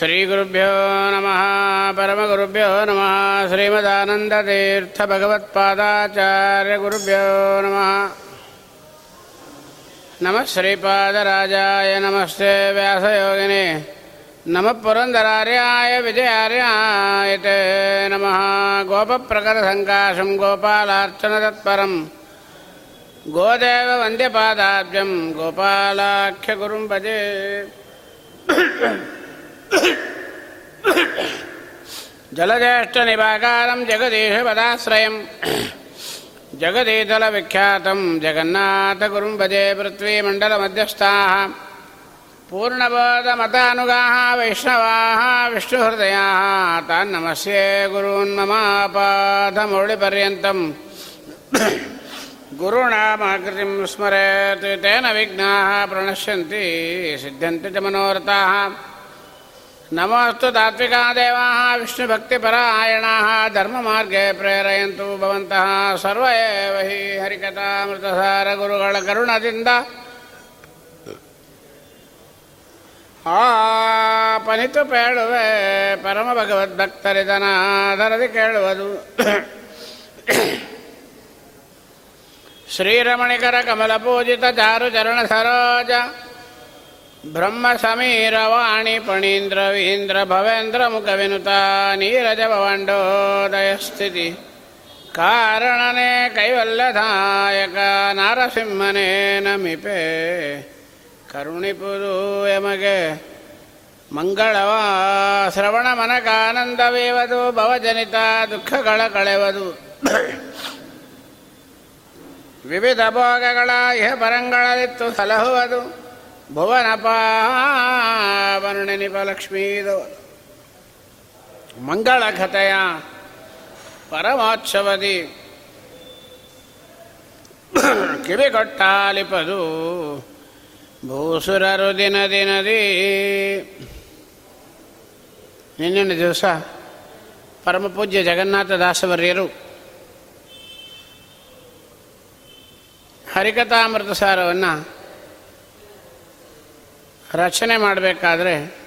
श्रीगुरुभ्यो नमः परमगुरुभ्यो नमः श्रीमदानन्दतीर्थभगवत्पादाचार्यगुरुभ्यो नमः। नमः श्रीपादराजाय नमस्ते व्यासयोगिने। नमः पुरन्दरार्याय विजयार्याय ते नमः। गोपप्रकरसङ्काशं गोपालार्चनतत्परं। गोदेववन्द्यपादाब्जं गोपालाख्यगुरुं भजे। जलज्येष्ठनिभाकारं जगदीशपदाश्रयं जगदीतलविख्यातं जगन्नाथगुरुं भजे पृथ्वीमण्डलमध्यस्थाः। पूर्णबोधमतानुगाः वैष्णवाः विष्णुहृदयाः। तान् नमस्ये गुरून् ममापाधमौळिपर्यन्तं गुरूणामाकृतिं स्मरेत् तेन विघ्नाः प्रणश्यन्ति सिद्ध्यन्ति च मनोरथाः नमोऽस्तु तात्विका देवाः विष्णुभक्तिपरायणाः धर्ममार्गे प्रेरयन्तु भवन्तः सर्व एव हि ಹರಿಕಥಾಮೃತಸಾರಗುರುಗಳ ಕರುಣದಿಂದ ಆಪನಿತು ಪೇಳುವೆ ಪರಮ ಭಗವದ್ಭಕ್ತರಿದನಾದರದಿ ಕೇಳುವುದು ಶ್ರೀರಮಣಿಕರ ಕಮಲ ಪೂಜಿತ ಚಾರು ಚರಣ ಸರೋಜ ಬ್ರಹ್ಮ ಸಮೀರವಾಣಿ ಪಣೀಂದ್ರ ಭವೇಂದ್ರ ಮುಖ ವಿನುತ ನೀರಜ ಭವಂಡೋದಯ ಸ್ಥಿತಿ ಕಾರಣನೇ ಕೈವಲ್ಯದಾಯಕ ನಾರಸಿಂಹನೇ ನಮಿಪೆ. ಕರುಣಿಪುದು ಎಮಗೆ ಮಂಗಳವ, ಶ್ರವಣ ಮನಕಾನಂದವೇವದು, ಭವಜನಿತ ದುಃಖಗಳ ಕಳೆವದು. ವಿವಿಧ ಭೋಗಗಳ ಇಹ ಪರಂಗಳಲಿತ್ತು ಸಲಹುವುದು. ಭುವನ ಪಾವರ್ಣಿಪ ಲಕ್ಷ್ಮೀದು ಮಂಗಳ ಕಥೆಯ ಪರಮೋತ್ಸವದಿ ಕಿವಿ ಕೊಟ್ಟಾಲಿಪದು ಭೂಸುರರು ದಿನ ದಿನದಿ. ನಿನ್ನಿನ ದಿವಸ ಪರಮಪೂಜ್ಯ ಜಗನ್ನಾಥ ದಾಸವರ್ಯರು ಹರಿಕಥಾಮೃತ ಸಾರವನ್ನು ರಚನೆ ಮಾಡಬೇಕಾದ್ರೆ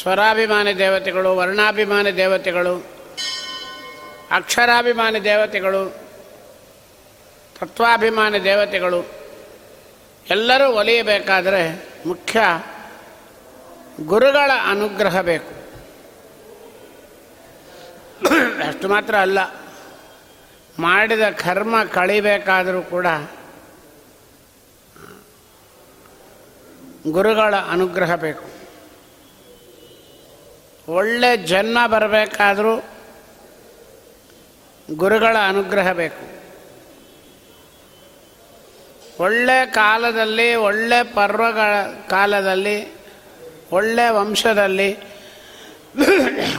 ಸ್ವರಾಭಿಮಾನಿ ದೇವತೆಗಳು, ವರ್ಣಾಭಿಮಾನಿ ದೇವತೆಗಳು, ಅಕ್ಷರಾಭಿಮಾನಿ ದೇವತೆಗಳು, ತತ್ವಾಭಿಮಾನಿ ದೇವತೆಗಳು, ಎಲ್ಲರೂ ಒಲಿಯಬೇಕಾದರೆ ಮುಖ್ಯ ಗುರುಗಳ ಅನುಗ್ರಹ ಬೇಕು. ಅಷ್ಟು ಮಾತ್ರ ಅಲ್ಲ, ಮಾಡಿದ ಕರ್ಮ ಕಳಿಬೇಕಾದರೂ ಕೂಡ ಗುರುಗಳ ಅನುಗ್ರಹ ಬೇಕು. ಒಳ್ಳೆ ಜನ್ಮ ಬರಬೇಕಾದರೂ ಗುರುಗಳ ಅನುಗ್ರಹ ಬೇಕು. ಒಳ್ಳೆ ಕಾಲದಲ್ಲಿ, ಒಳ್ಳೆ ಪರ್ವಗಳ ಕಾಲದಲ್ಲಿ, ಒಳ್ಳೆ ವಂಶದಲ್ಲಿ,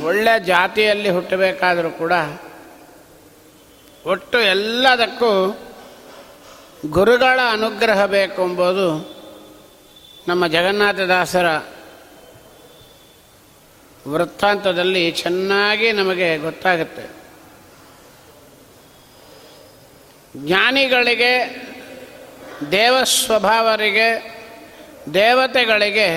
ಒಳ್ಳೆ ಜಾತಿಯಲ್ಲಿ ಹುಟ್ಟಬೇಕಾದರೂ ಕೂಡ ಒಟ್ಟು ಎಲ್ಲದಕ್ಕೂ ಗುರುಗಳ ಅನುಗ್ರಹ ಬೇಕು ಎಂಬುದು ನಮ್ಮ ಜಗನ್ನಾಥದಾಸರ ವೃತ್ತಾಂತದಲ್ಲಿ ಚೆನ್ನಾಗಿ ನಮಗೆ ಗೊತ್ತಾಗುತ್ತೆ. ಜ್ಞಾನಿಗಳಿಗೆ, ದೇವಸ್ವಭಾವರಿಗೆ, ದೇವತೆಗಳಿಗೆ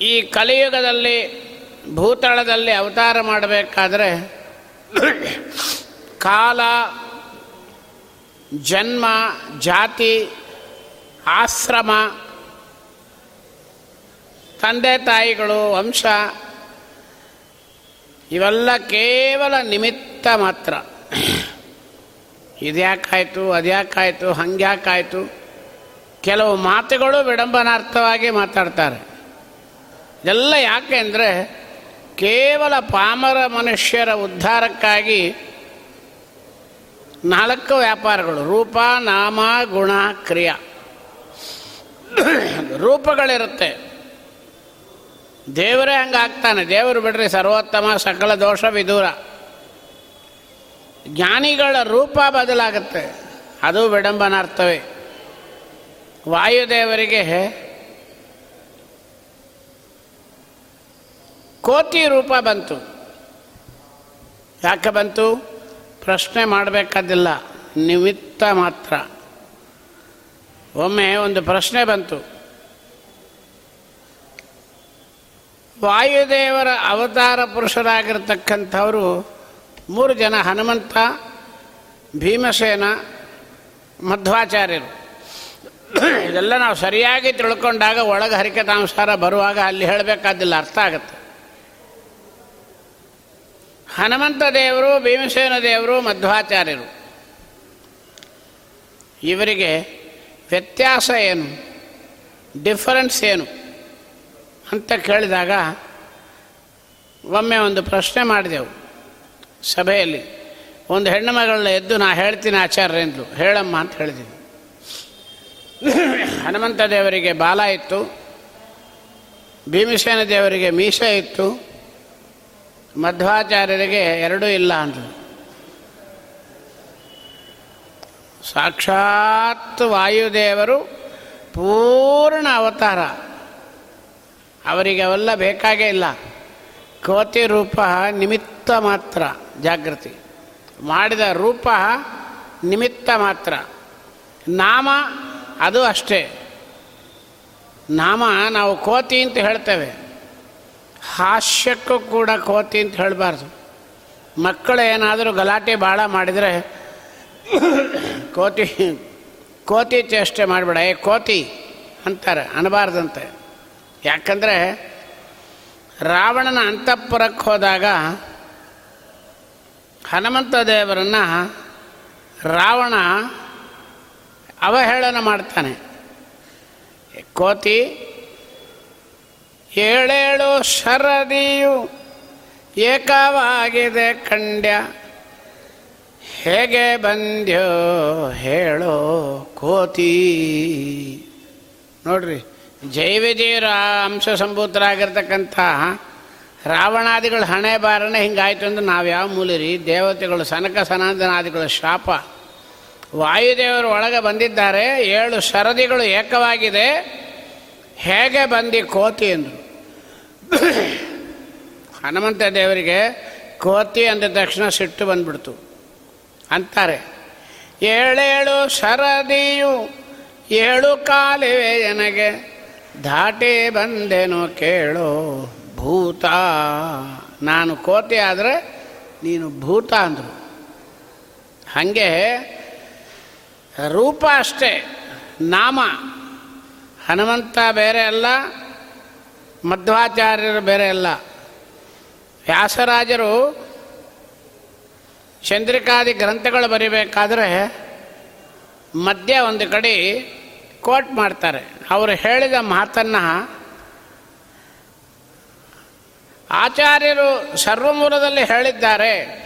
ಈ ಕಲಿಯುಗದಲ್ಲಿ, ಭೂತಳದಲ್ಲಿ ಅವತಾರ ಮಾಡಬೇಕಾದ್ರೆ ಕಾಲ, ಜನ್ಮ, ಜಾತಿ ಆಶ್ರಮ, ತಂದೆ ತಾಯಿಗಳು, ವಂಶ, ಇವೆಲ್ಲ ಕೇವಲ ನಿಮಿತ್ತ ಮಾತ್ರ. ಇದ್ಯಾಕಾಯಿತು, ಅದ್ಯಾಕಾಯಿತು, ಹಂಗ್ಯಾಕಾಯಿತು, ಕೆಲವು ಮಾತುಗಳು ವಿಡಂಬನಾರ್ಥವಾಗಿ ಮಾತಾಡ್ತಾರೆ. ಇದೆಲ್ಲ ಯಾಕೆ ಅಂದರೆ, ಕೇವಲ ಪಾಮರ ಮನುಷ್ಯರ ಉದ್ಧಾರಕ್ಕಾಗಿ ನಾಲ್ಕು ವ್ಯಾಪಾರಗಳು, ರೂಪ, ನಾಮ, ಗುಣ, ಕ್ರಿಯಾ. ರೂಪಗಳಿರುತ್ತೆ. ದೇವರೇ ಹಂಗೆ ಆಗ್ತಾನೆ ದೇವರು ಬಿಡ್ರಿ, ಸರ್ವೋತ್ತಮ ಸಕಲ ದೋಷ ವಿದೂರ. ಜ್ಞಾನಿಗಳ ರೂಪ ಬದಲಾಗುತ್ತೆ. ಅದು ವಿಡಂಬನಾರ್ಥವೇ ವಾಯುದೇವರಿಗೆ ಕೋತಿ ರೂಪ ಬಂತು. ಯಾಕೆ ಬಂತು? ಪ್ರಶ್ನೆ ಮಾಡಬೇಕಾದಿಲ್ಲ. ನಿಮಿತ್ತ ಮಾತ್ರ. ಒಮ್ಮೆ ಒಂದು ಪ್ರಶ್ನೆ ಬಂತು. ವಾಯುದೇವರ ಅವತಾರ ಪುರುಷರಾಗಿರ್ತಕ್ಕಂಥವರು ಮೂರು ಜನ ಹನುಮಂತ, ಭೀಮಸೇನ, ಮಧ್ವಾಚಾರ್ಯರು. ಇದೆಲ್ಲ ನಾವು ಸರಿಯಾಗಿ ತಿಳ್ಕೊಂಡಾಗ ಒಳಗೆ ಹರಿಕತಾಂಸಾರ ಬರುವಾಗ ಅಲ್ಲಿ ಹೇಳಬೇಕಾದಿಲ್ಲ ಅರ್ಥ ಆಗುತ್ತೆ. ಹನುಮಂತ ದೇವರು, ಭೀಮಸೇನ ದೇವರು, ಮಧ್ವಾಚಾರ್ಯರು. ಇವರಿಗೆ ವ್ಯತ್ಯಾಸ ಏನು? ಡಿಫರೆನ್ಸ್ ಏನು? ಅಂತ ಕೇಳಿದಾಗ ಒಮ್ಮೆ ಒಂದು ಪ್ರಶ್ನೆ ಮಾಡಿದೆವು ಸಭೆಯಲ್ಲಿ. ಒಂದು ಹೆಣ್ಣು ಮಗಳನ್ನ ಎದ್ದು ನಾ ಹೇಳ್ತೀನಿ ಆಚಾರ್ಯಂದ್ಲು ಹೇಳಮ್ಮ ಅಂತ ಹೇಳಿದ್ದೀನಿ. ಹನುಮಂತ ದೇವರಿಗೆ ಬಾಲ ಇತ್ತು. ಭೀಮಸೇನ ದೇವರಿಗೆ ಮೀಸೆ ಇತ್ತು. ಮಧ್ವಾಚಾರ್ಯರಿಗೆ ಎರಡೂ ಇಲ್ಲ ಅಂದರು ಸಾಕ್ಷಾತ್ ವಾಯುದೇವರು ಪೂರ್ಣ ಅವತಾರ. ಅವರಿಗೆ ಅವೆಲ್ಲ ಬೇಕಾಗೇ ಇಲ್ಲ. ಕೋತಿ ರೂಪ ನಿಮಿತ್ತ ಮಾತ್ರ, ಜಾಗೃತಿ. ಮಾಡಿದ ರೂಪ ನಿಮಿತ್ತ ಮಾತ್ರ. ನಾಮ ಅದು ಅಷ್ಟೇ. ನಾಮ ನಾವು ಕೋತಿ ಅಂತ ಹೇಳ್ತೇವೆ. ಹಾಸ್ಯಕ್ಕೂ ಕೂಡ ಕೋತಿ ಅಂತ ಹೇಳಬಾರ್ದು. ಮಕ್ಕಳು ಏನಾದರೂ ಗಲಾಟೆ ಭಾಳ ಮಾಡಿದರೆ ಕೋತಿ ಕೋತಿ ಚೇಷ್ಟೆ ಮಾಡಿಬಿಡ. ಏ ಕೋತಿ ಅಂತಾರೆ ಅನ್ನಬಾರ್ದಂತೆ ಯಾಕಂದರೆ ರಾವಣನ ಅಂತಃಪುರಕ್ಕೆ ಹೋದಾಗ ಹನುಮಂತ ದೇವರನ್ನು ರಾವಣ ಅವಹೇಳನ ಮಾಡ್ತಾನೆ. ಕೋತಿ, ಏಳೇಳು ಶರದಿಯು ಏಕವಾಗಿದೆ ಖಂಡ್ಯ ಹೇಗೆ ಬಂದ್ಯೋ ಹೇಳೋ ಕೋತಿ. ನೋಡ್ರಿ ಜೈವಿದೇವರ ಅಂಶ ಸಂಭೂತರಾಗಿರ್ತಕ್ಕಂಥ ರಾವಣಾದಿಗಳು ಹಣೆ ಬಾರಣೆ ಹಿಂಗಾಯ್ತು ಅಂದ್ರೆ ನಾವು ಯಾವ ಮೂಲಿರಿ ದೇವತೆಗಳು, ಸನಕ ಸನಾತನಾದಿಗಳ ಶಾಪ. ವಾಯುದೇವರು ಒಳಗೆ ಬಂದಿದ್ದಾರೆ, ಏಳು ಸರದಿಗಳು ಏಕವಾಗಿದೆ. ಹೇಗೆ ಬಂದಿ ಕೋತಿ ಎಂದು ಹನುಮಂತ ದೇವರಿಗೆ ಕೋತಿ ಅಂದ ತಕ್ಷಣ ಸಿಟ್ಟು ಬಂದ್ಬಿಡ್ತು. ಅಂತಾರೆ. ಏಳೇಳು ಶರದಿಯು ಏಳು ಕಾಲಿವೆ ನನಗೆ ದಾಟಿ ಬಂದೆನು ಕೇಳು ಭೂತ. ನಾನು ಕೋತಿ ಆದರೆ ನೀನು ಭೂತ ಅಂದರು. ಹಾಗೆ ರೂಪ ಅಷ್ಟೇ, ನಾಮ. ಹನುಮಂತ ಬೇರೆ ಅಲ್ಲ, ಮಧ್ವಾಚಾರ್ಯರು ಬೇರೆ ಅಲ್ಲ. ವ್ಯಾಸರಾಜರು ಚಂದ್ರಿಕಾದಿ ಗ್ರಂಥಗಳು ಬರಿಬೇಕಾದ್ರೆ ಮಧ್ಯ ಒಂದು ಕಡೆ ಕೋಟ್ ಮಾಡ್ತಾರೆ. ಅವರು ಹೇಳಿದ ಮಾತನ್ನು ಆಚಾರ್ಯರು ಸರ್ವಮೂಲದಲ್ಲಿ ಹೇಳಿದ್ದಾರೆ.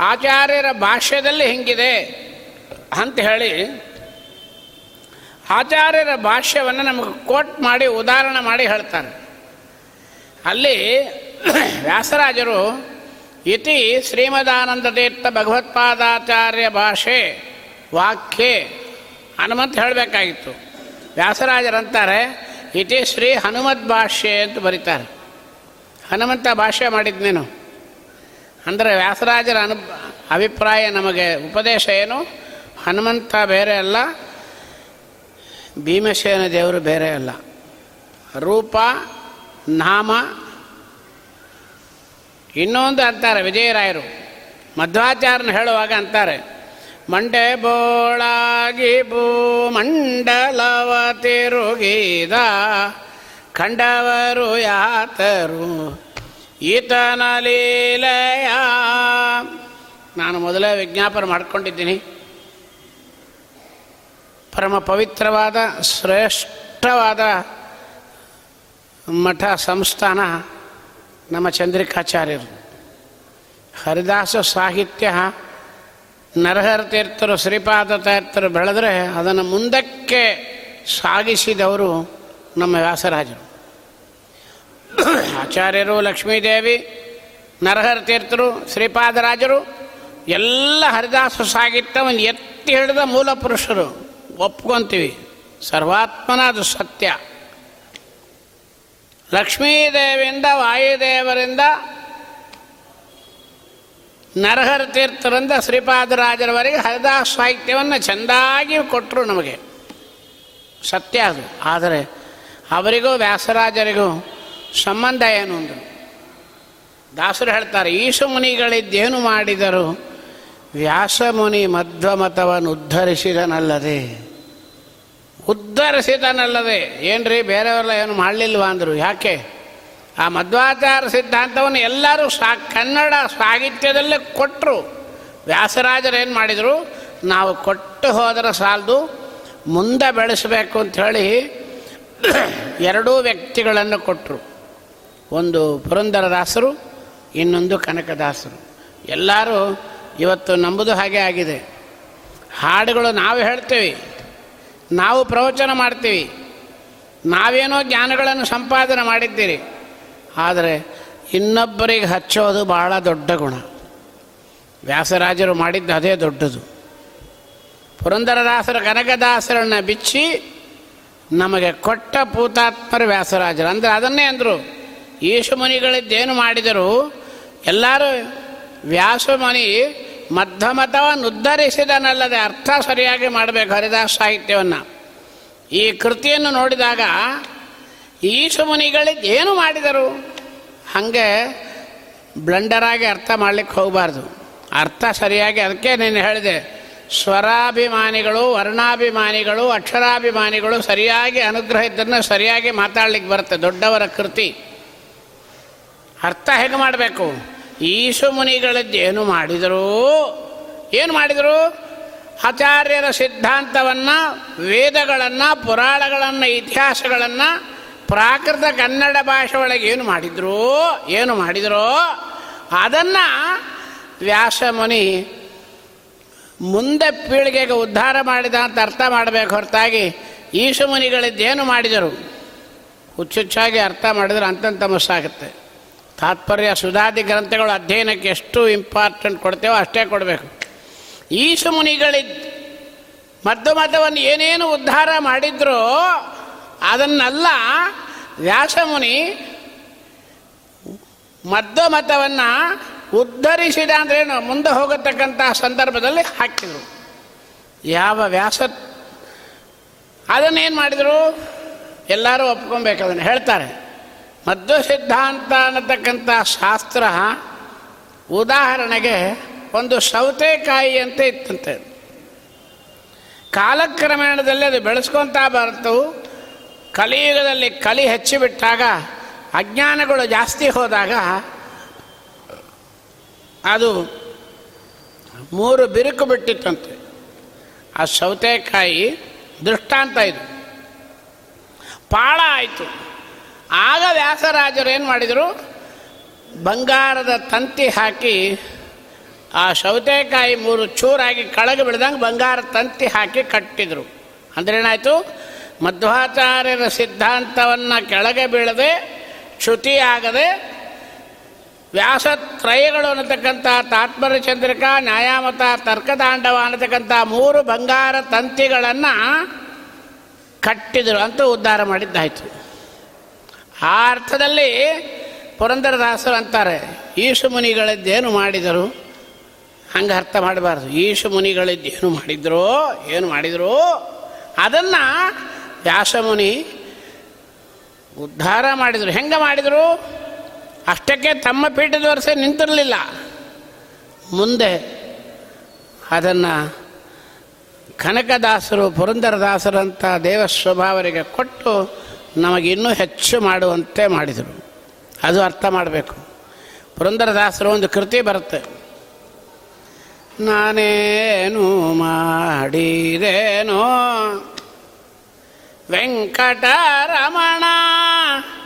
ಆಚಾರ್ಯರ ಭಾಷ್ಯದಲ್ಲಿ ಹಿಂಗಿದೆ ಅಂತ ಹೇಳಿ ಆಚಾರ್ಯರ ಭಾಷ್ಯವನ್ನು ನಮಗೆ ಕೋಟ್ ಮಾಡಿ ಉದಾಹರಣೆ ಮಾಡಿ ಹೇಳ್ತಾರೆ ಅಲ್ಲಿ ವ್ಯಾಸರಾಜರು ಇತಿ ಶ್ರೀಮದಾನಂದ ತೀರ್ಥ ಭಗವತ್ಪಾದಾಚಾರ್ಯ ಭಾಷೆ ವಾಕ್ಯೆ ಹನುಮಂತ ಹೇಳಬೇಕಾಗಿತ್ತು. ವ್ಯಾಸರಾಜರಂತಾರೆ, ಇತಿ ಶ್ರೀ ಹನುಮದ್ ಭಾಷ್ಯೆ ಅಂತ ಬರೀತಾರೆ. ಹನುಮಂತ ಭಾಷೆ ಮಾಡಿದ್ನೇನು ಅಂದರೆ ವ್ಯಾಸರಾಜರ ಅನು, ಅಭಿಪ್ರಾಯ ನಮಗೆ ಉಪದೇಶ ಏನು? ಹನುಮಂತ ಬೇರೆ ಅಲ್ಲ, ಭೀಮಸೇನ ದೇವರು ಬೇರೆ ಅಲ್ಲ. ರೂಪ, ನಾಮ ಇನ್ನೊಂದು ಅಂತಾರೆ ವಿಜಯರಾಯರು. ಮಧ್ವಾಚಾರ್ಯನ ಹೇಳುವಾಗ ಅಂತಾರೆ, ಮಂಡೆ ಬೋಳಾಗಿ ಭೂಮಂಡಲವ ತಿರುಗಿದ ಕಂಡವರು ಯಾತರು? ಈತನ ಲೀಲೆಯ ನಾನು ಮೊದಲೇ ವಿಜ್ಞಾಪನೆ ಮಾಡ್ಕೊಂಡಿದ್ದೀನಿ. ಪರಮ ಪವಿತ್ರವಾದ, ಶ್ರೇಷ್ಠವಾದ ಮಠ ಸಂಸ್ಥಾನ ನಮ್ಮ ಚಂದ್ರಿಕಾಚಾರ್ಯರು. ಹರಿದಾಸ ಸಾಹಿತ್ಯ, ನರಹರ ತೀರ್ಥರು, ಶ್ರೀಪಾದ ತೀರ್ಥರು ಬೆಳೆದ್ರೆ ಅದನ್ನು ಮುಂದಕ್ಕೆ ಸಾಗಿಸಿದವರು ನಮ್ಮ ವ್ಯಾಸರಾಜರು. ಆಚಾರ್ಯರು, ಲಕ್ಷ್ಮೀದೇವಿ, ನರಹರ ತೀರ್ಥರು ಶ್ರೀಪಾದರಾಜರು ಎಲ್ಲ ಹರಿದಾಸ ಸಾಹಿತ್ಯವನ್ನು ಎತ್ತಿ ಹಿಡಿದ ಮೂಲ ಪುರುಷರು ಒಪ್ಕೊತೀವಿ. ಸರ್ವಾತ್ಮನ ಅದು ಸತ್ಯ. ಲಕ್ಷ್ಮೀದೇವಿಯಿಂದ, ವಾಯುದೇವರಿಂದ ನರಹರ ತೀರ್ಥರಿಂದ ಶ್ರೀಪಾದರಾಜರವರೆಗೆ ಹರಿದಾಸ ಸಾಹಿತ್ಯವನ್ನು ಚೆಂದಾಗಿ ಕೊಟ್ಟರು ನಮಗೆ. ಸತ್ಯ ಅದು. ಆದರೆ ಅವರಿಗೂ, ವ್ಯಾಸರಾಜರಿಗೂ ಸಂಬಂಧ ಏನು ಅಂದರು? ದಾಸರು ಹೇಳ್ತಾರೆ, ಈಶು ಮುನಿಗಳಿದ್ದೇನು ಮಾಡಿದರು ವ್ಯಾಸ ವ್ಯಾಸಮುನಿ ಮಧ್ವಮತವನ್ನು ಉದ್ಧರಿಸಿದನಲ್ಲದೆ ಉದ್ಧರಿಸಿದನಲ್ಲದೆ ಏನ್ರಿ, ಬೇರೆಯವರೆಲ್ಲ ಏನು ಮಾಡಲಿಲ್ವಾ ಅಂದರು? ಯಾಕೆ? ಆ ಮಧ್ವಾಚಾರ ಸಿದ್ಧಾಂತವನ್ನು ಎಲ್ಲರೂ ಸಾ ಕನ್ನಡ ಸಾಹಿತ್ಯದಲ್ಲೇ ಕೊಟ್ಟರು ವ್ಯಾಸರಾಜರು ಏನು ಮಾಡಿದರು? ನಾವು ಕೊಟ್ಟು ಹೋದರೆ ಸಾಲದು, ಮುಂದೆ ಬೆಳೆಸಬೇಕು ಅಂಥೇಳಿ ಎರಡೂ ವ್ಯಕ್ತಿಗಳನ್ನು ಕೊಟ್ಟರು ಒಂದು ಪುರಂದರದಾಸರು, ಇನ್ನೊಂದು ಕನಕದಾಸರು. ಎಲ್ಲರೂ ಇವತ್ತು ನಂಬುದು ಹಾಗೆ ಆಗಿದೆ. ಹಾಡುಗಳು ನಾವು ಹೇಳ್ತೇವೆ. ನಾವು ಪ್ರವಚನ ಮಾಡ್ತೀವಿ. ನಾವೇನೋ ಜ್ಞಾನಗಳನ್ನು ಸಂಪಾದನೆ ಮಾಡಿದ್ದೀರಿ. ಆದರೆ ಇನ್ನೊಬ್ಬರಿಗೆ ಹಚ್ಚೋದು ಭಾಳ ದೊಡ್ಡ ಗುಣ. ವ್ಯಾಸರಾಜರು ಮಾಡಿದ್ದು ಅದೇ ದೊಡ್ಡದು. ಪುರಂದರದಾಸರ ಕನಕದಾಸರನ್ನು ಬಿಚ್ಚಿ ನಮಗೆ ಕೊಟ್ಟ ಪೂತಾತ್ಮರು ವ್ಯಾಸರಾಜರು. ಅಂದರೆ ಅದನ್ನೇ ಅಂದರು ಈಶು ಮುನಿಗಳಿದ್ದೇನು ಮಾಡಿದರು ಎಲ್ಲರೂ ವ್ಯಾಸಮುನಿ ಮಧ್ಯಮತವನ್ನು ಉದ್ಧರಿಸಿದನಲ್ಲದೆ ಅರ್ಥ ಸರಿಯಾಗಿ ಮಾಡಬೇಕು ಹರಿದಾಸ ಸಾಹಿತ್ಯವನ್ನು. ಈ ಕೃತಿಯನ್ನು ನೋಡಿದಾಗ ಈಶು ಮುನಿಗಳಿಗೆ ಏನು ಮಾಡಿದರು? ಹಾಗೆ ಬ್ಲಂಡರಾಗಿ ಅರ್ಥ ಮಾಡಲಿಕ್ಕೆ ಹೋಗಬಾರ್ದು. ಅರ್ಥ ಸರಿಯಾಗಿ ಅದಕ್ಕೆ ನೀನು ಹೇಳಿದೆ, ಸ್ವರಾಭಿಮಾನಿಗಳು, ವರ್ಣಾಭಿಮಾನಿಗಳು, ಅಕ್ಷರಾಭಿಮಾನಿಗಳು ಸರಿಯಾಗಿ ಅನುಗ್ರಹ ಇದ್ದನ್ನು ಸರಿಯಾಗಿ ಮಾತಾಡ್ಲಿಕ್ಕೆ ಬರುತ್ತೆ. ದೊಡ್ಡವರ ಕೃತಿ. ಅರ್ಥ ಹೇಗೆ ಮಾಡಬೇಕು? ಈಶು ಮುನಿಗಳದ್ದು ಏನು ಮಾಡಿದರು? ಏನು ಮಾಡಿದರು? ಆಚಾರ್ಯರ ಸಿದ್ಧಾಂತವನ್ನು, ವೇದಗಳನ್ನು, ಪುರಾಣಗಳನ್ನು, ಇತಿಹಾಸಗಳನ್ನು ಪ್ರಾಕೃತ ಕನ್ನಡ ಭಾಷೆ ಒಳಗೆ ಏನು ಮಾಡಿದ್ರು? ಏನು ಮಾಡಿದರೋ? ಅದನ್ನು ವ್ಯಾಸಮುನಿ ಮುಂದೆ ಪೀಳಿಗೆಗೆ ಉದ್ಧಾರ ಮಾಡಿದ ಅಂತ ಅರ್ಥ ಮಾಡಬೇಕು ಹೊರತಾಗಿ ಈಶು ಮುನಿಗಳಿದ್ದೇನು ಮಾಡಿದರು? ಹುಚ್ಚುಚ್ಚಾಗಿ ಅರ್ಥ ಮಾಡಿದ್ರೆ ಅಂತಂತ ಮಸ್ಸಾಗುತ್ತೆ. ತಾತ್ಪರ್ಯ ಸುಧಾದಿ ಗ್ರಂಥಗಳು ಅಧ್ಯಯನಕ್ಕೆ ಎಷ್ಟು ಇಂಪಾರ್ಟೆಂಟ್ ಕೊಡ್ತೇವೋ ಅಷ್ಟೇ ಕೊಡಬೇಕು. ಈಶು ಮುನಿಗಳಿದ್ದ ಮದ್ದು ಮತವನ್ನು ಏನೇನು ಉದ್ಧಾರ ಮಾಡಿದ್ರೋ ಅದನ್ನೆಲ್ಲ ವ್ಯಾಸಮುನಿ ಮದ್ದು ಮತವನ್ನು ಉದ್ಧರಿಸಿದ ಅಂದ್ರೇನು ಮುಂದೆ ಹೋಗತಕ್ಕಂಥ ಸಂದರ್ಭದಲ್ಲಿ ಹಾಕಿದರು. ಯಾವ ವ್ಯಾಸ ಅದನ್ನೇನು ಮಾಡಿದರು? ಎಲ್ಲರೂ ಒಪ್ಕೊಬೇಕು ಅದನ್ನು ಹೇಳ್ತಾರೆ. ಮಧ್ವ ಸಿದ್ಧಾಂತ ಅನ್ನತಕ್ಕಂಥ ಶಾಸ್ತ್ರ ಉದಾಹರಣೆಗೆ ಒಂದು ಸೌತೆಕಾಯಿ ಅಂತ ಇತ್ತಂತೆ. ಕಾಲಕ್ರಮೇಣದಲ್ಲಿ ಅದು ಬೆಳೆಸ್ಕೊತಾ ಬರ್ತು ಕಲಿಯುಗದಲ್ಲಿ ಕಲಿ ಹೆಚ್ಚಿಬಿಟ್ಟಾಗ ಅಜ್ಞಾನಗಳು ಜಾಸ್ತಿ ಹೋದಾಗ ಅದು ಮೂರು ಬಿರುಕು ಬಿಟ್ಟಿತ್ತಂತೆ. ಆ ಸೌತೆಕಾಯಿ ದೃಷ್ಟಾಂತ ಇದು. ಪಾಳ ಆಯಿತು. ಆಗ ವ್ಯಾಸರಾಜರು ಏನು ಮಾಡಿದರು? ಬಂಗಾರದ ತಂತಿ ಹಾಕಿ ಆ ಸೌತೆಕಾಯಿ ಮೂರು ಚೂರಾಗಿ ಕಳಗೆ ಬಿಡ್ದಂಗೆ ಬಂಗಾರ ತಂತಿ ಹಾಕಿ ಕಟ್ಟಿದರು. ಅಂದ್ರೇನಾಯಿತು? ಮಧ್ವಾಚಾರ್ಯರ ಸಿದ್ಧಾಂತವನ್ನು ಕೆಳಗೆ ಬೀಳದೆ ಚ್ಯುತಿಯಾಗದೆ ವ್ಯಾಸತ್ರಯಗಳು ಅನ್ನತಕ್ಕಂಥ ತಾತ್ಪರ್ಯ ಚಂದ್ರಿಕಾ, ನ್ಯಾಯಾಮತ ತರ್ಕತಾಂಡವ ಅನ್ನತಕ್ಕಂಥ ಮೂರು ಬಂಗಾರ ತಂತಿಗಳನ್ನು ಕಟ್ಟಿದರು ಅಂತ ಉದ್ಧಾರ ಮಾಡಿದ್ದಾಯಿತು. ಆ ಅರ್ಥದಲ್ಲಿ ಪುರಂದರದಾಸರು ಅಂತಾರೆ, ಈಶು ಮುನಿಗಳಿದ್ದೇನು ಮಾಡಿದರು? ಹಂಗೆ ಅರ್ಥ ಮಾಡಬಾರ್ದು. ಈಶು ಮುನಿಗಳಿದ್ದೇನು ಮಾಡಿದ್ರು, ಏನು ಮಾಡಿದರು, ಅದನ್ನು ವ್ಯಾಸಮುನಿ ಉದ್ಧಾರ ಮಾಡಿದರು. ಹೆಂಗೆ ಮಾಡಿದರು? ಅಷ್ಟಕ್ಕೆ ತಮ್ಮ ಪೀಠದ ವರ್ಷ ನಿಂತಿರಲಿಲ್ಲ. ಮುಂದೆ ಅದನ್ನು ಕನಕದಾಸರು ಪುರಂದರದಾಸರಂಥ ದೇವ ಸ್ವಭಾವರಿಗೆ ಕೊಟ್ಟು ನಮಗಿನ್ನೂ ಹೆಚ್ಚು ಮಾಡುವಂತೆ ಮಾಡಿದರು. ಅದು ಅರ್ಥ ಮಾಡಬೇಕು. ಪುರಂದರದಾಸರು ಒಂದು ಕೃತಿ ಬರುತ್ತೆ. ನಾನೇನು ಮಾಡಿದೇನೋ ವೆಂಕಟರಮಣ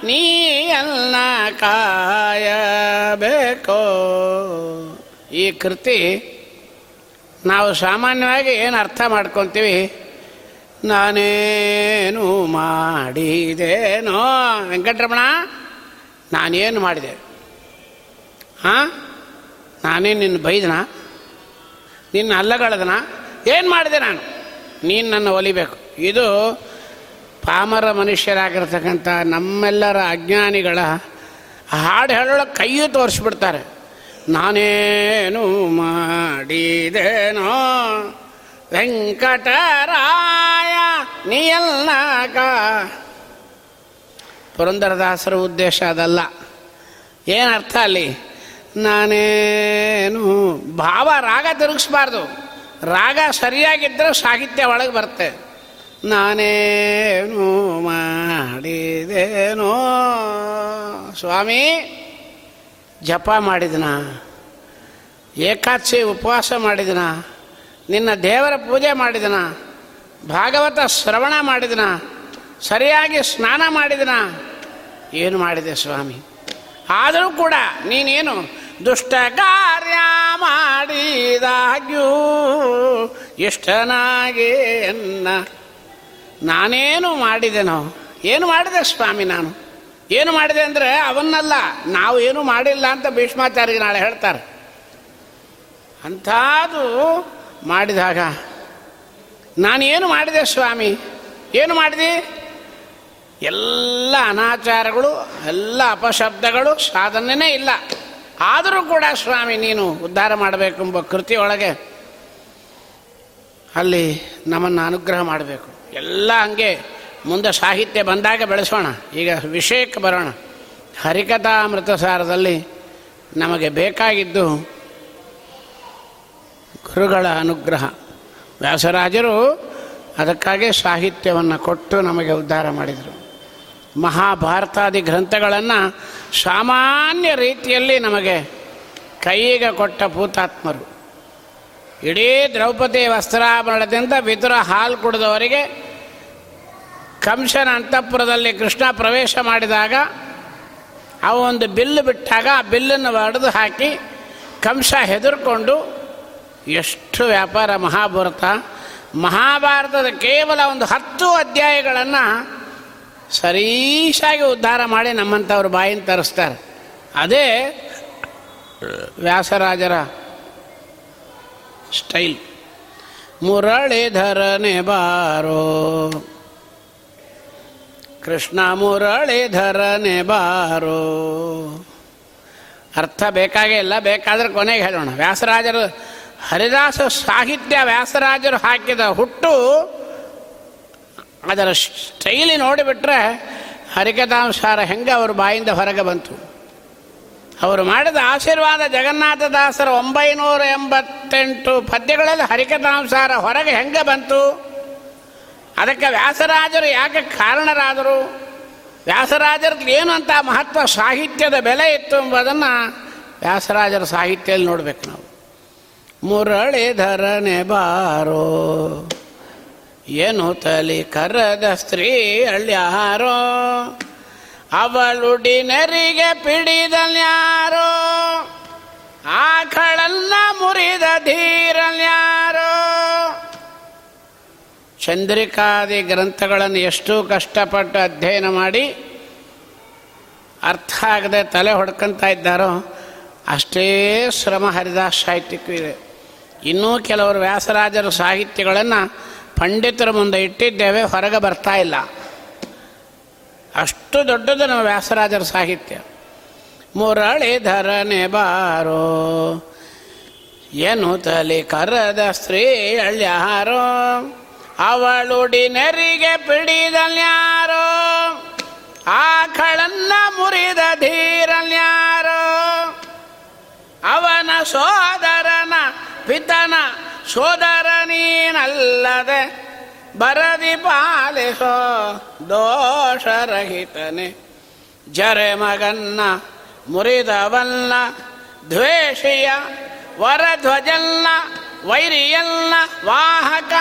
ನೀಯಲ್ಲ ಕಾಯಬೇಕೋ? ಈ ಕೃತಿ ನಾವು ಸಾಮಾನ್ಯವಾಗಿ ಏನು ಅರ್ಥ ಮಾಡ್ಕೊತೀವಿ? ನಾನೇನು ಮಾಡಿದೇನೋ? ವೆಂಕಟರಮಣ, ನಾನೇನು ಮಾಡಿದೆ? ಹಾಂ? ನಾನೇನು ನಿನ್ನ ಬೈದನ? ನಿನ್ನ ಅಲ್ಲಗಳದನ? ಏನು ಮಾಡಿದೆ ನಾನು? ನೀನು ನನ್ನ ಒಲಿಬೇಕು. ಇದು ಪಾಮರ ಮನುಷ್ಯರಾಗಿರ್ತಕ್ಕಂಥ ನಮ್ಮೆಲ್ಲರ ಅಜ್ಞಾನಿಗಳ ಹಾಡು ಹೇಳೋಳ ಕೈಯೂ ತೋರಿಸ್ಬಿಡ್ತಾರೆ. ನಾನೇನು ಮಾಡಿದೇನೋ? ವೆಂಕಟರಾಯ ನೀಯಲ್ನಾಕ ಪುರಂದರದಾಸರ ಉದ್ದೇಶ ಅದಲ್ಲ. ಏನರ್ಥ ಅಲ್ಲಿ? ನಾನೇನು ಭಾವ ರಾಗ ತಿರುಗಿಸ್ಬಾರ್ದು. ರಾಗ ಸರಿಯಾಗಿದ್ದರೆ ಸಾಹಿತ್ಯ ಒಳಗೆ ಬರುತ್ತೆ. ನಾನೇನು ಮಾಡಿದೇನೋ? ಸ್ವಾಮಿ, ಜಪ ಮಾಡಿದನ? ಏಕಾದಶಿ ಉಪವಾಸ ಮಾಡಿದನ? ನಿನ್ನ ದೇವರ ಪೂಜೆ ಮಾಡಿದನ? ಭಾಗವತ ಶ್ರವಣ ಮಾಡಿದನ, ಸರಿಯಾಗಿ ಸ್ನಾನ ಮಾಡಿದನ, ಏನು ಮಾಡಿದೆ ಸ್ವಾಮಿ? ಆದರೂ ಕೂಡ ನೀನೇನು ದುಷ್ಟ ಕಾರ್ಯ ಮಾಡಿದಾಗ್ಯೂ ಇಷ್ಟನಾಗಿ ಎನ್ನ? ನಾನೇನು ಮಾಡಿದೆನೋ? ಏನು ಮಾಡಿದೆ ಸ್ವಾಮಿ ನಾನು? ಏನು ಮಾಡಿದೆ ಅಂದರೆ ಅವನ್ನಲ್ಲ ನಾವು ಏನು ಮಾಡಿಲ್ಲ ಅಂತ ಭೀಷ್ಮಾಚಾರ್ಯ ನಾಳೆ ಹೇಳ್ತಾರೆ. ಅಂಥದ್ದು ಮಾಡಿದಾಗ ನಾನೇನು ಮಾಡಿದೆ ಸ್ವಾಮಿ? ಏನು ಮಾಡಿದೆ? ಎಲ್ಲ ಅನಾಚಾರಗಳು, ಎಲ್ಲ ಅಪಶಬ್ದಗಳು ಸಾಧನೆಯೇ ಇಲ್ಲ. ಆದರೂ ಕೂಡ ಸ್ವಾಮಿ, ನೀನು ಉದ್ಧಾರ ಮಾಡಬೇಕೆಂಬ ಕೃತಿಯೊಳಗೆ ಅಲ್ಲಿ ನಮ್ಮನ್ನು ಅನುಗ್ರಹ ಮಾಡಬೇಕು. ಎಲ್ಲ ಹಂಗೆ ಮುಂದೆ ಸಾಹಿತ್ಯ ಬಂದಾಗ ಬೆಳೆಸೋಣ. ಈಗ ವಿಷಯಕ್ಕೆ ಬರೋಣ. ಹರಿಕಥಾಮೃತ ಸಾರದಲ್ಲಿ ನಮಗೆ ಬೇಕಾಗಿದ್ದು ಗುರುಗಳ ಅನುಗ್ರಹ. ವ್ಯಾಸರಾಜರು ಅದಕ್ಕಾಗಿ ಸಾಹಿತ್ಯವನ್ನು ಕೊಟ್ಟು ನಮಗೆ ಉದ್ಧಾರ ಮಾಡಿದರು. ಮಹಾಭಾರತಾದಿ ಗ್ರಂಥಗಳನ್ನು ಸಾಮಾನ್ಯ ರೀತಿಯಲ್ಲಿ ನಮಗೆ ಕೈಗೆ ಕೊಟ್ಟ ಭೂತಾತ್ಮರು. ಇಡೀ ದ್ರೌಪದಿ ವಸ್ತ್ರಾಭರಣದಿಂದ ವಿದುರ ಹಾಲು ಕುಡಿದವರಿಗೆ ಕಂಸನ ಅಂತಃಪುರದಲ್ಲಿ ಕೃಷ್ಣ ಪ್ರವೇಶ ಮಾಡಿದಾಗ ಆ ಒಂದು ಬಿಲ್ಲು ಬಿಟ್ಟಾಗ ಆ ಬಿಲ್ಲನ್ನು ಒಡೆದು ಹಾಕಿ ಕಂಸ ಹೆದರ್ಕೊಂಡು ಎಷ್ಟು ವ್ಯಾಪಾರ ಮಹಾಭಾರತ, ಮಹಾಭಾರತದ ಕೇವಲ ಒಂದು ಹತ್ತು ಅಧ್ಯಾಯಗಳನ್ನು ಸರೀಸಾಗಿ ಉದ್ಧಾರ ಮಾಡಿ ನಮ್ಮಂಥವ್ರ ಬಾಯಿನ ತರಿಸ್ತಾರೆ. ಅದೇ ವ್ಯಾಸರಾಜರ ಸ್ಟೈಲ್. ಮುರಳೀಧರನೆ ಬಾರೋ. ಕೃಷ್ಣ ಮುರಳೀಧರನೆ ಬಾರೋ. ಅರ್ಥ ಬೇಕಾಗೇ ಇಲ್ಲ, ಬೇಕಾದ್ರೆ ಕೊನೆಗೆ ಹೇಳೋಣ. ವ್ಯಾಸರಾಜರು ಹರಿದಾಸ ಸಾಹಿತ್ಯ ವ್ಯಾಸರಾಜರು ಹಾಕಿದ ಹುಟ್ಟು ಅದರ ಸ್ಟೈಲಿ ನೋಡಿಬಿಟ್ರೆ ಹರಿಕಥಾಂಸಾರ ಹೆಂಗೆ ಅವ್ರ ಬಾಯಿಂದ ಹೊರಗೆ ಬಂತು. ಅವರು ಮಾಡಿದ ಆಶೀರ್ವಾದ ಜಗನ್ನಾಥದಾಸರ ಒಂಬೈನೂರ ಎಂಬತ್ತೆಂಟು ಪದ್ಯಗಳಲ್ಲಿ ಹರಿಕಥಾಂಸಾರ ಹೊರಗೆ ಹೆಂಗೆ ಬಂತು? ಅದಕ್ಕೆ ವ್ಯಾಸರಾಜರು ಯಾಕೆ ಕಾರಣರಾದರು? ವ್ಯಾಸರಾಜರದ್ದು ಏನು ಅಂತ ಮಹತ್ವ ಸಾಹಿತ್ಯದ ಬೆಲೆ ಇತ್ತು ಎಂಬುದನ್ನು ವ್ಯಾಸರಾಜರ ಸಾಹಿತ್ಯದಲ್ಲಿ ನೋಡಬೇಕು ನಾವು. ಮುರಳೀಧರನೆ ಬಾರೋ. ಏನು ತಲಿ ಕರದ ಸ್ತ್ರೀ ಅಳ್ಯಾರೋ. ಅವಳುಡಿನರಿಗೆ ಪಿಡಿದಲ್ಯಾರೋ ಆಕಳನ್ನ ಮುರಿದ ಧೀರಲ್ಯಾರೋ ಚಂದ್ರಿಕಾದಿ ಗ್ರಂಥಗಳನ್ನು ಎಷ್ಟು ಕಷ್ಟಪಟ್ಟು ಅಧ್ಯಯನ ಮಾಡಿ ಅರ್ಥ ಆಗದೆ ತಲೆ ಹೊಡ್ಕಂತ ಇದ್ದಾರೋ, ಅಷ್ಟೇ ಶ್ರಮ ಹರಿದಾಸ್ ಸಾಹಿತ್ಯಕ್ಕೂ ಇದೆ ಇನ್ನೂ ಕೆಲವರು ವ್ಯಾಸರಾಜರ ಸಾಹಿತ್ಯಗಳನ್ನು ಪಂಡಿತರ ಮುಂದೆ ಇಟ್ಟಿದ್ದೇವೆ, ಹೊರಗೆ ಬರ್ತಾ ಇಲ್ಲ. ಅಷ್ಟು ದೊಡ್ಡದು ನಮ್ಮ ವ್ಯಾಸರಾಜರ ಸಾಹಿತ್ಯ. ಮುರಳಿಧರನೆ ಬಾರೋ ಏನು ತಲೆ ಕರದ ಸ್ತ್ರೀ ಅಳ್ಯಾರೋ ಅವಳುಡಿ ನೆರಿಗೆ ಪಿಡಿದಲ್ಯಾರೋ ಆಕಳನ್ನ ಮುರಿದ ಧೀರಲ್ಯಾರೋ ಅವನ ಸೋದರನ, ಪಿತನ ಸೋದರನೀನಲ್ಲದೆ ಬರದಿ ಪಾಲಿಸೋ ದೋಷರಹಿತನೆ. ಜರೆ ಮಗನ್ನ ಮುರಿದವಲ್ಲ, ದ್ವೇಷಿಯ ವರಧ್ವಜಲ್ಲ, ವೈರಿಯಲ್ಲ ವಾಹಕ.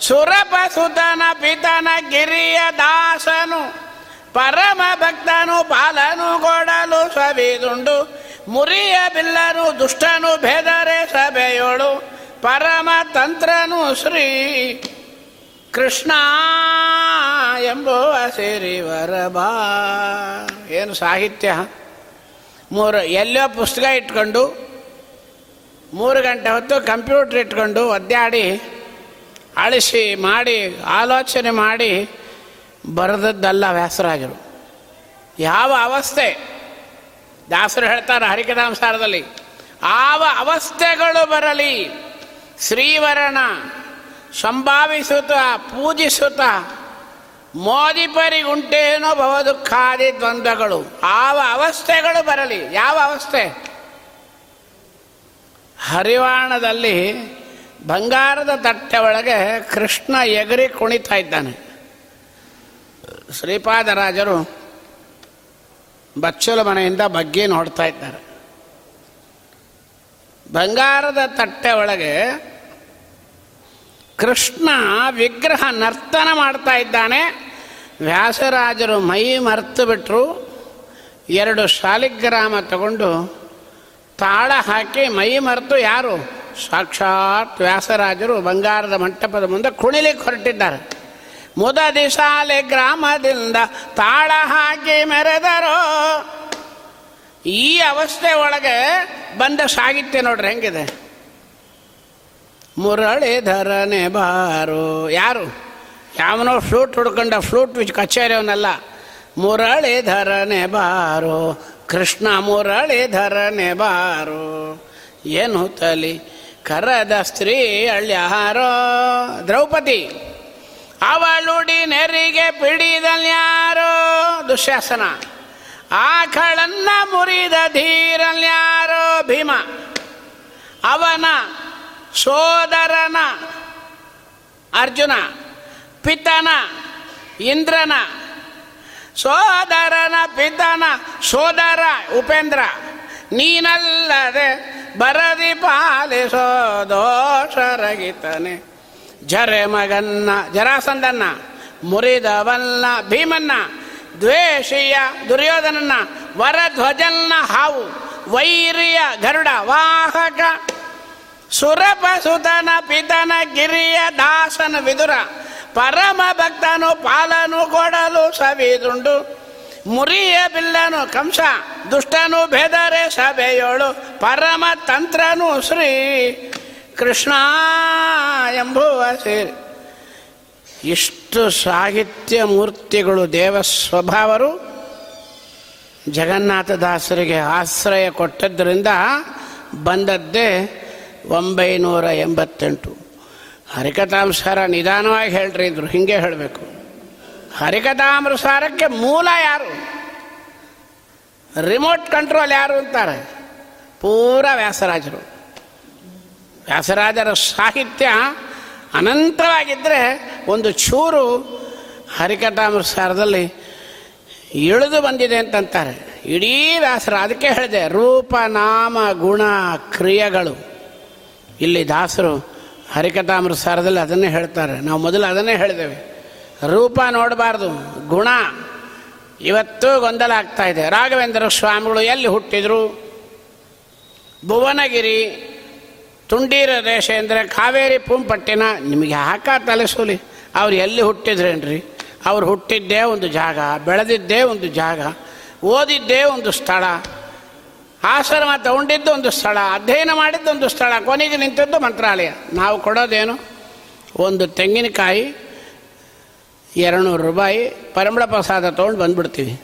ಸುರಪಸುತನ ಪಿತನ ಗಿರಿಯ ದಾಸನು ಪರಮ ಭಕ್ತನು ಪಾಲನು ಕೊಡಲು ಸವಿದುಂಡು ಮುರಿಯ ಬಿಲ್ಲನು, ದುಷ್ಟನು, ಭೇದರೆ ಸಭೆಯೋಳು, ಪರಮ ತಂತ್ರನು ಶ್ರೀ ಕೃಷ್ಣ ಎಂಬುವ ಸಿರಿವರ ಬಾ. ಏನು ಸಾಹಿತ್ಯ? ಮೂರು, ಎಲ್ಲೋ ಪುಸ್ತಕ ಇಟ್ಕೊಂಡು, ಮೂರು ಗಂಟೆ ಹೊತ್ತು ಕಂಪ್ಯೂಟ್ರ್ ಇಟ್ಕೊಂಡು ಒದ್ದಾಡಿ, ಅಳಿಸಿ ಮಾಡಿ, ಆಲೋಚನೆ ಮಾಡಿ, ಬರೆದದ್ದಲ್ಲ ವ್ಯಾಸರಾಜರು. ಯಾವ ಅವಸ್ಥೆ? ದಾಸರು ಹೇಳ್ತಾರೆ ಹರಿಕಥಾಂಸಾರದಲ್ಲಿ ಆವ ಅವಸ್ಥೆಗಳು ಬರಲಿ, ಶ್ರೀವರಣ, ಸಂಭಾವಿಸುತ್ತ, ಪೂಜಿಸುತ್ತ ಮೋದಿಪರಿಗುಂಟೇನೋ ಭವ ದುಃಖಾದಿ ದ್ವಂದ್ವಗಳು, ಆವ ಅವಸ್ಥೆಗಳು ಬರಲಿ, ಯಾವ ಅವಸ್ಥೆ? ಹರಿವಾಣದಲ್ಲಿ ಬಂಗಾರದ ತಟ್ಟೆ ಒಳಗೆ ಕೃಷ್ಣ ಎಗರಿ ಕುಣಿತಾ ಇದ್ದಾನೆ. ಶ್ರೀಪಾದರಾಜರು ಬಚ್ಚಲ ಮನೆಯಿಂದ ಬಗ್ಗೆ ನೋಡ್ತಾ ಇದ್ದಾರೆ. ಬಂಗಾರದ ತಟ್ಟೆ ಒಳಗೆ ಕೃಷ್ಣ ವಿಗ್ರಹ ನರ್ತನ ಮಾಡ್ತಾ ಇದ್ದಾನೆ. ವ್ಯಾಸರಾಜರು ಮೈ ಮರೆತು ಬಿಟ್ಟರು ಎರಡು ಶಾಲಿಗ್ರಾಮ ತಗೊಂಡು ತಾಳ ಹಾಕಿ ಮೈ ಮರೆತು ಯಾರು? ಸಾಕ್ಷಾತ್ ವ್ಯಾಸರಾಜರು ಬಂಗಾರದ ಮಂಟಪದ ಮುಂದೆ ಕುಣಿಲಿಕ್ಕೆ ಹೊರಟಿದ್ದಾರೆ. ಮುದದಿ ಶಾಲೆ ಗ್ರಾಮದಿಂದ ತಾಳ ಹಾಕಿ ಮೆರೆದರೋ. ಈ ಅವಸ್ಥೆ ಒಳಗೆ ಬಂದ ಸಾಹಿತ್ಯ ನೋಡ್ರಿ ಹೆಂಗಿದೆ? ಮುರಳೀಧರನೆ ಬಾರು. ಯಾರು? ಯಾವನೋ ಫ್ಲೂಟ್ ಹುಡ್ಕೊಂಡ ಫ್ಲೂಟ್ ವಿಚ್ ಕಚೇರಿ ಅವನಲ್ಲ ಮುರಳೀಧರನೆ ಬಾರು. ಕೃಷ್ಣ ಮುರಳೀಧರನೆ ಬಾರು. ಏನು ತಲಿ ಕರದ ಸ್ತ್ರೀ ಅಳ್ಯಾರೋ. ದ್ರೌಪದಿ. ಅವಳುಡಿ ನೆರಿಗೆ ಪಿಡಿದಲ್ಯಾರೋ ದುಶ್ಯಾಸನ. ಆಕಳನ್ನ ಮುರಿದ ಧೀರಲ್ಯಾರೋ ಭೀಮ. ಅವನ ಸೋದರನ ಅರ್ಜುನ. ಪಿತನ ಇಂದ್ರನ. ಸೋದರನ ಪಿತನ ಸೋದರ ಉಪೇಂದ್ರ. ನೀನಲ್ಲದೆ ಬರದಿ ಪಾಲಿಸೋ ದೋಷರಗಿತನೆ ಜರೆ ಮಗನ್ನ, ಜರಾಸಂದನ್ನ, ಮುರಿದವನ್ನ, ಭೀಮನ್ನ, ದ್ವೇಷಿಯ ದುರ್ಯೋಧನನ್ನ, ವರಧ್ವಜನ್ನ ಹಾವು, ವೈರಿಯ ಗರುಡ, ವಾಹಕ, ಸುರಪಸುತನ ಪಿತನ ಗಿರಿಯ ದಾಸನ ವಿದುರ, ಪರಮ ಭಕ್ತನು ಪಾಲನು ಕೊಡಲು ಸವಿದುಂಡು, ಮುರಿಯ ಬಿಲ್ಲನು ಕಂಸ, ದುಷ್ಟನು ಬೆದರೆ ಸಭೆಯೋಳು, ಪರಮ ತಂತ್ರನು ಶ್ರೀ ಕೃಷ್ಣ ಎಂಬುವ ಸೇರಿ ಇಷ್ಟು ಸಾಹಿತ್ಯ ಮೂರ್ತಿಗಳು ದೇವ ಸ್ವಭಾವರು ಜಗನ್ನಾಥದಾಸರಿಗೆ ಆಶ್ರಯ ಕೊಟ್ಟದ್ದರಿಂದ ಬಂದದ್ದೇ ಒಂಬೈನೂರ ಎಂಬತ್ತೆಂಟು. ಹರಿಕಥಾಂಸಾರ ನಿಧಾನವಾಗಿ ಹೇಳ್ರಿ ಇದ್ರು, ಹಿಂಗೆ ಹೇಳಬೇಕು. ಹರಿಕಥಾಮೃಸಾರಕ್ಕೆ ಮೂಲ ಯಾರು? ರಿಮೋಟ್ ಕಂಟ್ರೋಲ್ ಯಾರು ಅಂತಾರೆ? ಪೂರ ವ್ಯಾಸರಾಜರು. ವ್ಯಾಸರಾಜರ ಸಾಹಿತ್ಯ ಅನಂತವಾಗಿದ್ದರೆ ಒಂದು ಚೂರು ಹರಿಕಥಾಮೃಸಾರದಲ್ಲಿ ಇಳಿದು ಬಂದಿದೆ ಅಂತಂತಾರೆ. ಇಡೀ ವ್ಯಾಸರ ಅದಕ್ಕೆ ಹೇಳಿದೆ, ರೂಪ, ನಾಮ, ಗುಣ, ಕ್ರಿಯೆಗಳು. ಇಲ್ಲಿ ದಾಸರು ಹರಿಕಥಾಮೃತಸಾರದಲ್ಲಿ ಅದನ್ನೇ ಹೇಳ್ತಾರೆ. ನಾವು ಮೊದಲು ಅದನ್ನೇ ಹೇಳಿದ್ದೇವೆ. ರೂಪ ನೋಡಬಾರ್ದು, ಗುಣ. ಇವತ್ತು ಗೊಂದಲ ಆಗ್ತಾ ಇದೆ. ರಾಘವೇಂದ್ರ ಸ್ವಾಮಿಗಳು ಎಲ್ಲಿ ಹುಟ್ಟಿದ್ರು? ಭುವನಗಿರಿ ತುಂಡೀರ ದೇಶ ಅಂದರೆ ಕಾವೇರಿ ಪುಂಪಟ್ಟಿನ ನಿಮಗೆ ಹಾಕ ತಲೆಸೂಲಿ. ಅವ್ರು ಎಲ್ಲಿ ಹುಟ್ಟಿದ್ರೇನ್ರಿ? ಅವ್ರು ಹುಟ್ಟಿದ್ದೇ ಒಂದು ಜಾಗ, ಬೆಳೆದಿದ್ದೇ ಒಂದು ಜಾಗ, ಓದಿದ್ದೇ ಒಂದು ಸ್ಥಳ ಆಶ್ರಮ ತಗೊಂಡಿದ್ದು ಒಂದು ಸ್ಥಳ, ಅಧ್ಯಯನ ಮಾಡಿದ್ದು ಒಂದು ಸ್ಥಳ, ಕೊನೆಗೆ ನಿಂತದ್ದು ಮಂತ್ರಾಲಯ. ನಾವು ಕೊಡೋದೇನು? ಒಂದು ತೆಂಗಿನಕಾಯಿ ಎರಡುನೂರು ರೂಪಾಯಿ ಪರಮಳ ಪ್ರಸಾದ ತೊಗೊಂಡು ಬಂದ್ಬಿಡ್ತೀವಿ.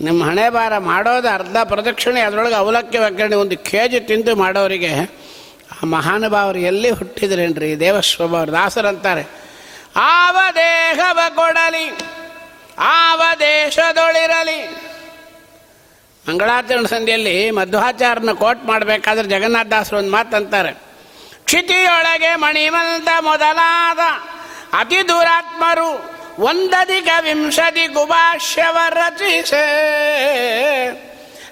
ನಿಮ್ಮ ಹಣೆ ಭಾರ ಮಾಡೋದು ಅರ್ಧ ಪ್ರದಕ್ಷಿಣೆ, ಅದರೊಳಗೆ ಅವಲಕ್ಕಿ ಒಗ್ಗರಣೆ ಒಂದು ಕೆ ಜಿ ತಿಂದು ಮಾಡೋರಿಗೆ ಆ ಮಹಾನುಭಾವರು ಎಲ್ಲಿ ಹುಟ್ಟಿದ್ರೇನ್ರಿ? ದೇವಸ್ವಭಾವರು ದಾಸರಂತಾರೆ ಆವ ದೇಹವ ಕೊಡಲಿ ಆವ ದೇಶದೊಳಿರಲಿ ಮಂಗಳಾಚರಣ ಸಂಧಿಯಲ್ಲಿ ಮಧ್ವಾಚಾರನ ಕೋಟ್ ಮಾಡಬೇಕಾದ್ರೆ ಜಗನ್ನಾಥದಾಸರು ಒಂದು ಮಾತಂತಾರೆ ಕ್ಷಿತಿಯೊಳಗೆ ಮಣಿಮಂತ ಮೊದಲಾದ ಅತಿ ದುರಾತ್ಮರು ಒಂದಧಿಕ ವಿಂಶತಿ ಗುಭಾಷ್ಯವ ರಚಿಸೆ.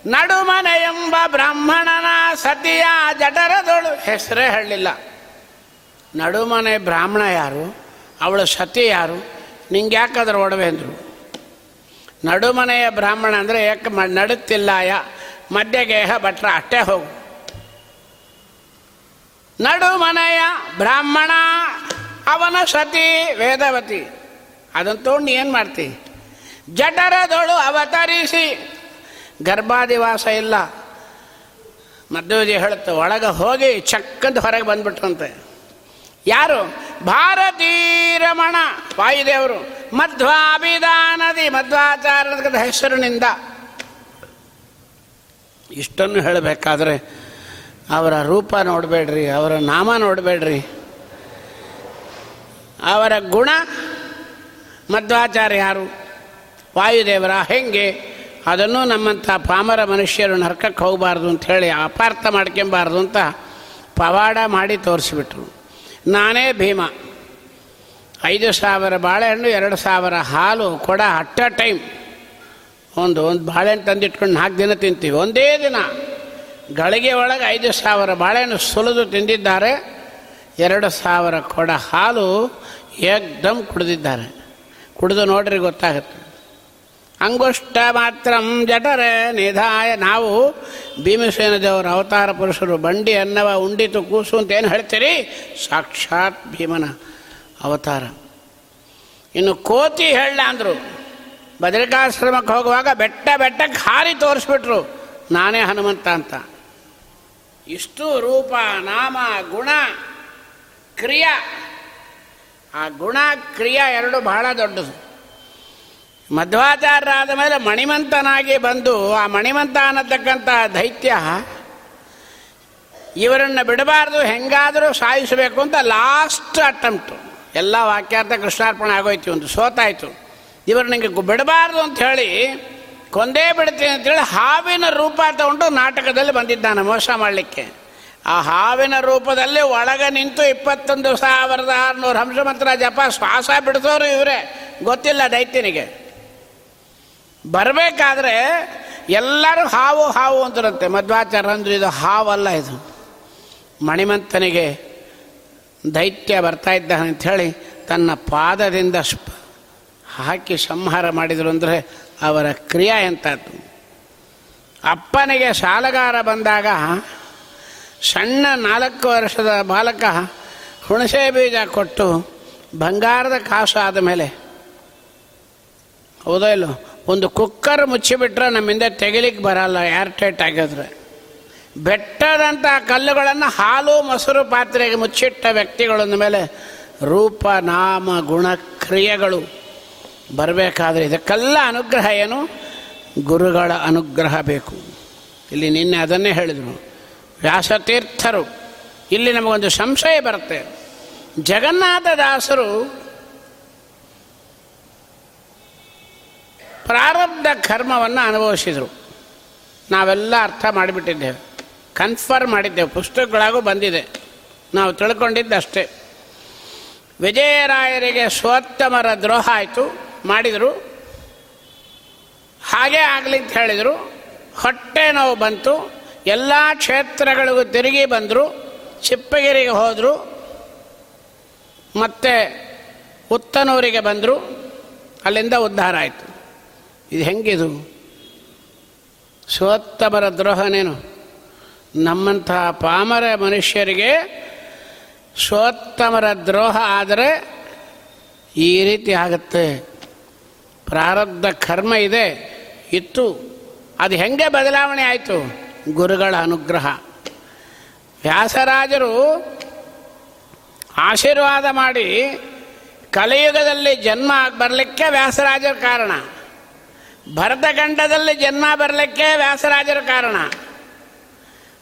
ನಡುಮನೆ ಎಂಬ ಬ್ರಾಹ್ಮಣನ ಸತಿಯ ಜಠರದೊಳು ಹೆಸರೇ ಹೇಳಲಿಲ್ಲ. ನಡುಮನೆ ಬ್ರಾಹ್ಮಣ ಯಾರು? ಅವಳ ಸತಿ ಯಾರು? ನಿಂಗೆ ಯಾಕಾದ್ರೆ ಒಡವೆ ಅಂದರು. ನಡುಮನೆಯ ಬ್ರಾಹ್ಮಣ ಅಂದರೆ ಯಾಕೆ ನಡುತ್ತಿಲ್ಲಾಯ, ಮಧ್ಯಗೇಹ ಭಟ್ರ ಅಷ್ಟೇ ಹೋಗು. ನಡುಮನೆಯ ಬ್ರಾಹ್ಮಣ, ಅವನ ಸತಿ ವೇದವತಿ. ಅದನ್ನು ತೊಗೊಂಡು ಏನು ಮಾಡ್ತಿ? ಜಠರದೊಳು ಅವತರಿಸಿ ಗರ್ಭಾದಿವಾಸ ಇಲ್ಲ. ಮಧ್ವಜಿ ಹೇಳುತ್ತೆ ಒಳಗೆ ಹೋಗಿ ಚಕ್ಕಂತ ಹೊರಗೆ ಬಂದ್ಬಿಟ್ರಂತೆ. ಯಾರು? ಭಾರತೀರಮಣ ವಾಯುದೇವರು, ಮಧ್ವಾಭಿಧಾನದಿ ಮಧ್ವಾಚಾರದ ಹೆಸರಿನಿಂದ. ಇಷ್ಟನ್ನು ಹೇಳಬೇಕಾದ್ರೆ, ಅವರ ರೂಪ ನೋಡಬೇಡ್ರಿ, ಅವರ ನಾಮ ನೋಡಬೇಡ್ರಿ. ಅವರ ಗುಣ, ಮಧ್ವಾಚಾರ್ಯ ಯಾರು? ವಾಯುದೇವರ ಹೆಂಗೆ? ಅದನ್ನು ನಮ್ಮಂಥ ಪಾಮರ ಮನುಷ್ಯರು ನರ್ಕಕ್ಕೆ ಹೋಗಬಾರ್ದು ಅಂಥೇಳಿ ಅಪಾರ್ಥ ಮಾಡ್ಕೊಬಾರ್ದು ಅಂತ ಪವಾಡ ಮಾಡಿ ತೋರಿಸ್ಬಿಟ್ರು. ನಾನೇ ಭೀಮ. ಐದು ಸಾವಿರ ಬಾಳೆಹಣ್ಣು, ಎರಡು ಸಾವಿರ ಹಾಲು ಕೊಡ ಅಟ್ಟ ಟೈಮ್. ಒಂದು ಒಂದು ಬಾಳೆಹಣ್ಣು ತಂದಿಟ್ಕೊಂಡು ನಾಲ್ಕು ದಿನ ತಿಂತೀವಿ. ಒಂದೇ ದಿನ. ಗಳಿಗೆ ಒಳಗೆ ಐದು ಸಾವಿರ ಬಾಳೆಹಣ್ಣು ಸುಲಿದು ತಿಂದಿದ್ದಾರೆ. ಎರಡು ಸಾವಿರ ಕೊಡ ಹಾಲು ಏಕ್ದಮ್ ಕುಡಿದಿದ್ದಾರೆ. ಕುಡಿದು ನೋಡ್ರಿ ಗೊತ್ತಾಗುತ್ತೆ. ಅಂಗುಷ್ಟ ಮಾತ್ರ ಜಠರೆ ನಿಧಾಯ. ನಾವು ಭೀಮಸೇನ ದೇವರ ಅವತಾರ ಪುರುಷರು ಬಂಡಿ ಅನ್ನವ ಉಂಡಿತು ಕೂಸು ಅಂತ ಏನು ಹೇಳ್ತೀರಿ? ಸಾಕ್ಷಾತ್ ಭೀಮನ ಅವತಾರ. ಇನ್ನು ಕೋತಿ ಹೇಳ ಅಂದರು. ಭದ್ರಿಕಾಶ್ರಮಕ್ಕೆ ಹೋಗುವಾಗ ಬೆಟ್ಟ ಬೆಟ್ಟಕ್ಕೆ ಹಾರಿ ತೋರಿಸ್ಬಿಟ್ರು. ನಾನೇ ಹನುಮಂತ ಅಂತ. ಇಷ್ಟು ರೂಪ, ನಾಮ, ಗುಣ, ಕ್ರಿಯಾ. ಆ ಗುಣ, ಕ್ರಿಯಾ ಎರಡು ಬಹಳ ದೊಡ್ಡದು. ಮಧ್ವಾಚಾರ್ಯರಾದ ಮೇಲೆ ಮಣಿಮಂತನಾಗಿ ಬಂದು ಆ ಮಣಿಮಂತ ಅನ್ನತಕ್ಕಂಥ ದೈತ್ಯ ಇವರನ್ನು ಬಿಡಬಾರ್ದು, ಹೆಂಗಾದರೂ ಸಾಯಿಸಬೇಕು ಅಂತ ಲಾಸ್ಟ್ ಅಟೆಂಪ್ಟು ಎಲ್ಲ ವಾಕ್ಯಾರ್ಥ ಕೃಷ್ಣಾರ್ಪಣೆ ಆಗೋಯ್ತು, ಒಂದು ಸೋತಾಯಿತು. ಇವರು ನನಗೆ ಬಿಡಬಾರ್ದು ಅಂತ ಹೇಳಿ ಕೊಂದೇ ಬಿಡ್ತೀನಿ ಅಂತೇಳಿ ಹಾವಿನ ರೂಪ ತಗೊಂಡು ನಾಟಕದಲ್ಲಿ ಬಂದಿದ್ದಾನೆ ಮೋಸ ಮಾಡಲಿಕ್ಕೆ. ಆ ಹಾವಿನ ರೂಪದಲ್ಲಿ ಒಳಗೆ ನಿಂತು ಇಪ್ಪತ್ತೊಂದು ಸಾವಿರದ ಆರುನೂರು ಹಂಸಮಂತ್ರ ಜಪ, ಶ್ವಾಸ ಬಿಡಿಸೋರು ಇವರೇ. ಗೊತ್ತಿಲ್ಲ ದೈತ್ಯನಿಗೆ. ಬರಬೇಕಾದ್ರೆ ಎಲ್ಲರೂ ಹಾವು ಹಾವು ಅಂತಿರುತ್ತೆ. ಮಧ್ವಾಚಾರ್ಯ ಅಂದ್ರೆ ಇದು ಹಾವಲ್ಲ ಇದು. ಮಣಿಮಂತನಿಗೆ ದೈತ್ಯ ಬರ್ತಾ ಇದ್ದಾನೆ ಅಂಥೇಳಿ ತನ್ನ ಪಾದದಿಂದ ಹಾಕಿ ಸಂಹಾರ ಮಾಡಿದರು ಅಂದರೆ ಅವರ ಕ್ರಿಯೆ ಎಂಥದ್ದು ಅಪ್ಪನಿಗೆ ಸಾಲಗಾರ ಬಂದಾಗ ಸಣ್ಣ ನಾಲ್ಕು ವರ್ಷದ ಬಾಲಕ ಹುಣಸೆ ಬೀಜ ಕೊಟ್ಟು ಬಂಗಾರದ ಕಾಸು ಆದ ಮೇಲೆ, ಹೌದೋ ಇಲ್ಲೋ ಒಂದು ಕುಕ್ಕರ್ ಮುಚ್ಚಿಬಿಟ್ರೆ ನಮ್ಮಿಂದ ತೆಗಿಲಿಕ್ಕೆ ಬರಲ್ಲ ಏರ್ ಟೈಟ್ ಆಗಿದ್ರೆ. ಬೆಟ್ಟದಂಥ ಕಲ್ಲುಗಳನ್ನು ಹಾಲು, ಮೊಸರು ಪಾತ್ರೆಗೆ ಮುಚ್ಚಿಟ್ಟ ವ್ಯಕ್ತಿಗಳೊಂದ ಮೇಲೆ ರೂಪ, ನಾಮ, ಗುಣ, ಕ್ರಿಯೆಗಳು ಬರಬೇಕಾದ್ರೆ ಇದಕ್ಕೆಲ್ಲ ಅನುಗ್ರಹ ಏನು? ಗುರುಗಳ ಅನುಗ್ರಹ ಬೇಕು. ಇಲ್ಲಿ ನಿನ್ನೆ ಅದನ್ನೇ ಹೇಳಿದರು. ವ್ಯಾಸತೀರ್ಥರು. ಇಲ್ಲಿ ನಮಗೊಂದು ಸಂಶಯ ಬರುತ್ತೆ. ಜಗನ್ನಾಥದಾಸರು ಪ್ರಾರಬ್ಧ ಕರ್ಮವನ್ನು ಅನುಭವಿಸಿದರು. ನಾವೆಲ್ಲ ಅರ್ಥ ಮಾಡಿಬಿಟ್ಟಿದ್ದೇವೆ. ಕನ್ಫರ್ಮ್ ಮಾಡಿದ್ದೇವೆ. ಪುಸ್ತಕಗಳಾಗೂ ಬಂದಿದೆ. ನಾವು ತಿಳ್ಕೊಂಡಿದ್ದಷ್ಟೇ. ವಿಜಯರಾಯರಿಗೆ ಸ್ವೋತ್ತಮರ ದ್ರೋಹ ಆಯಿತು. ಮಾಡಿದರು. ಹಾಗೇ ಆಗಲಿ ಅಂತ ಹೇಳಿದರು. ಹೊಟ್ಟೆ ನೋವು ಬಂತು. ಎಲ್ಲ ಕ್ಷೇತ್ರಗಳಿಗೂ ತಿರುಗಿ ಬಂದರು. ಚಿಪ್ಪಗಿರಿಗೆ ಹೋದರು. ಮತ್ತೆ ಉತ್ತನೂರಿಗೆ ಬಂದರು. ಅಲ್ಲಿಂದ ಉದ್ಧಾರ ಆಯಿತು. ಇದು ಹೆಂಗಿದು? ಸೋತ್ತಮರ ದ್ರೋಹನೇನು ನಮ್ಮಂತಹ ಪಾಮರ ಮನುಷ್ಯರಿಗೆ ಸೋತ್ತಮರ ದ್ರೋಹ ಆದರೆ ಈ ರೀತಿ ಆಗುತ್ತೆ. ಪ್ರಾರಬ್ಧ ಕರ್ಮ ಇದೆ, ಇತ್ತು. ಅದು ಹೆಂಗೆ ಬದಲಾವಣೆ ಆಯಿತು? ಗುರುಗಳ ಅನುಗ್ರಹ. ವ್ಯಾಸರಾಜರು ಆಶೀರ್ವಾದ ಮಾಡಿ ಕಲಿಯುಗದಲ್ಲಿ ಜನ್ಮ ಬರಲಿಕ್ಕೆ ವ್ಯಾಸರಾಜರ ಕಾರಣ. ಭರತಖಂಡದಲ್ಲಿ ಜನ್ಮ ಬರಲಿಕ್ಕೆ ವ್ಯಾಸರಾಜರ ಕಾರಣ.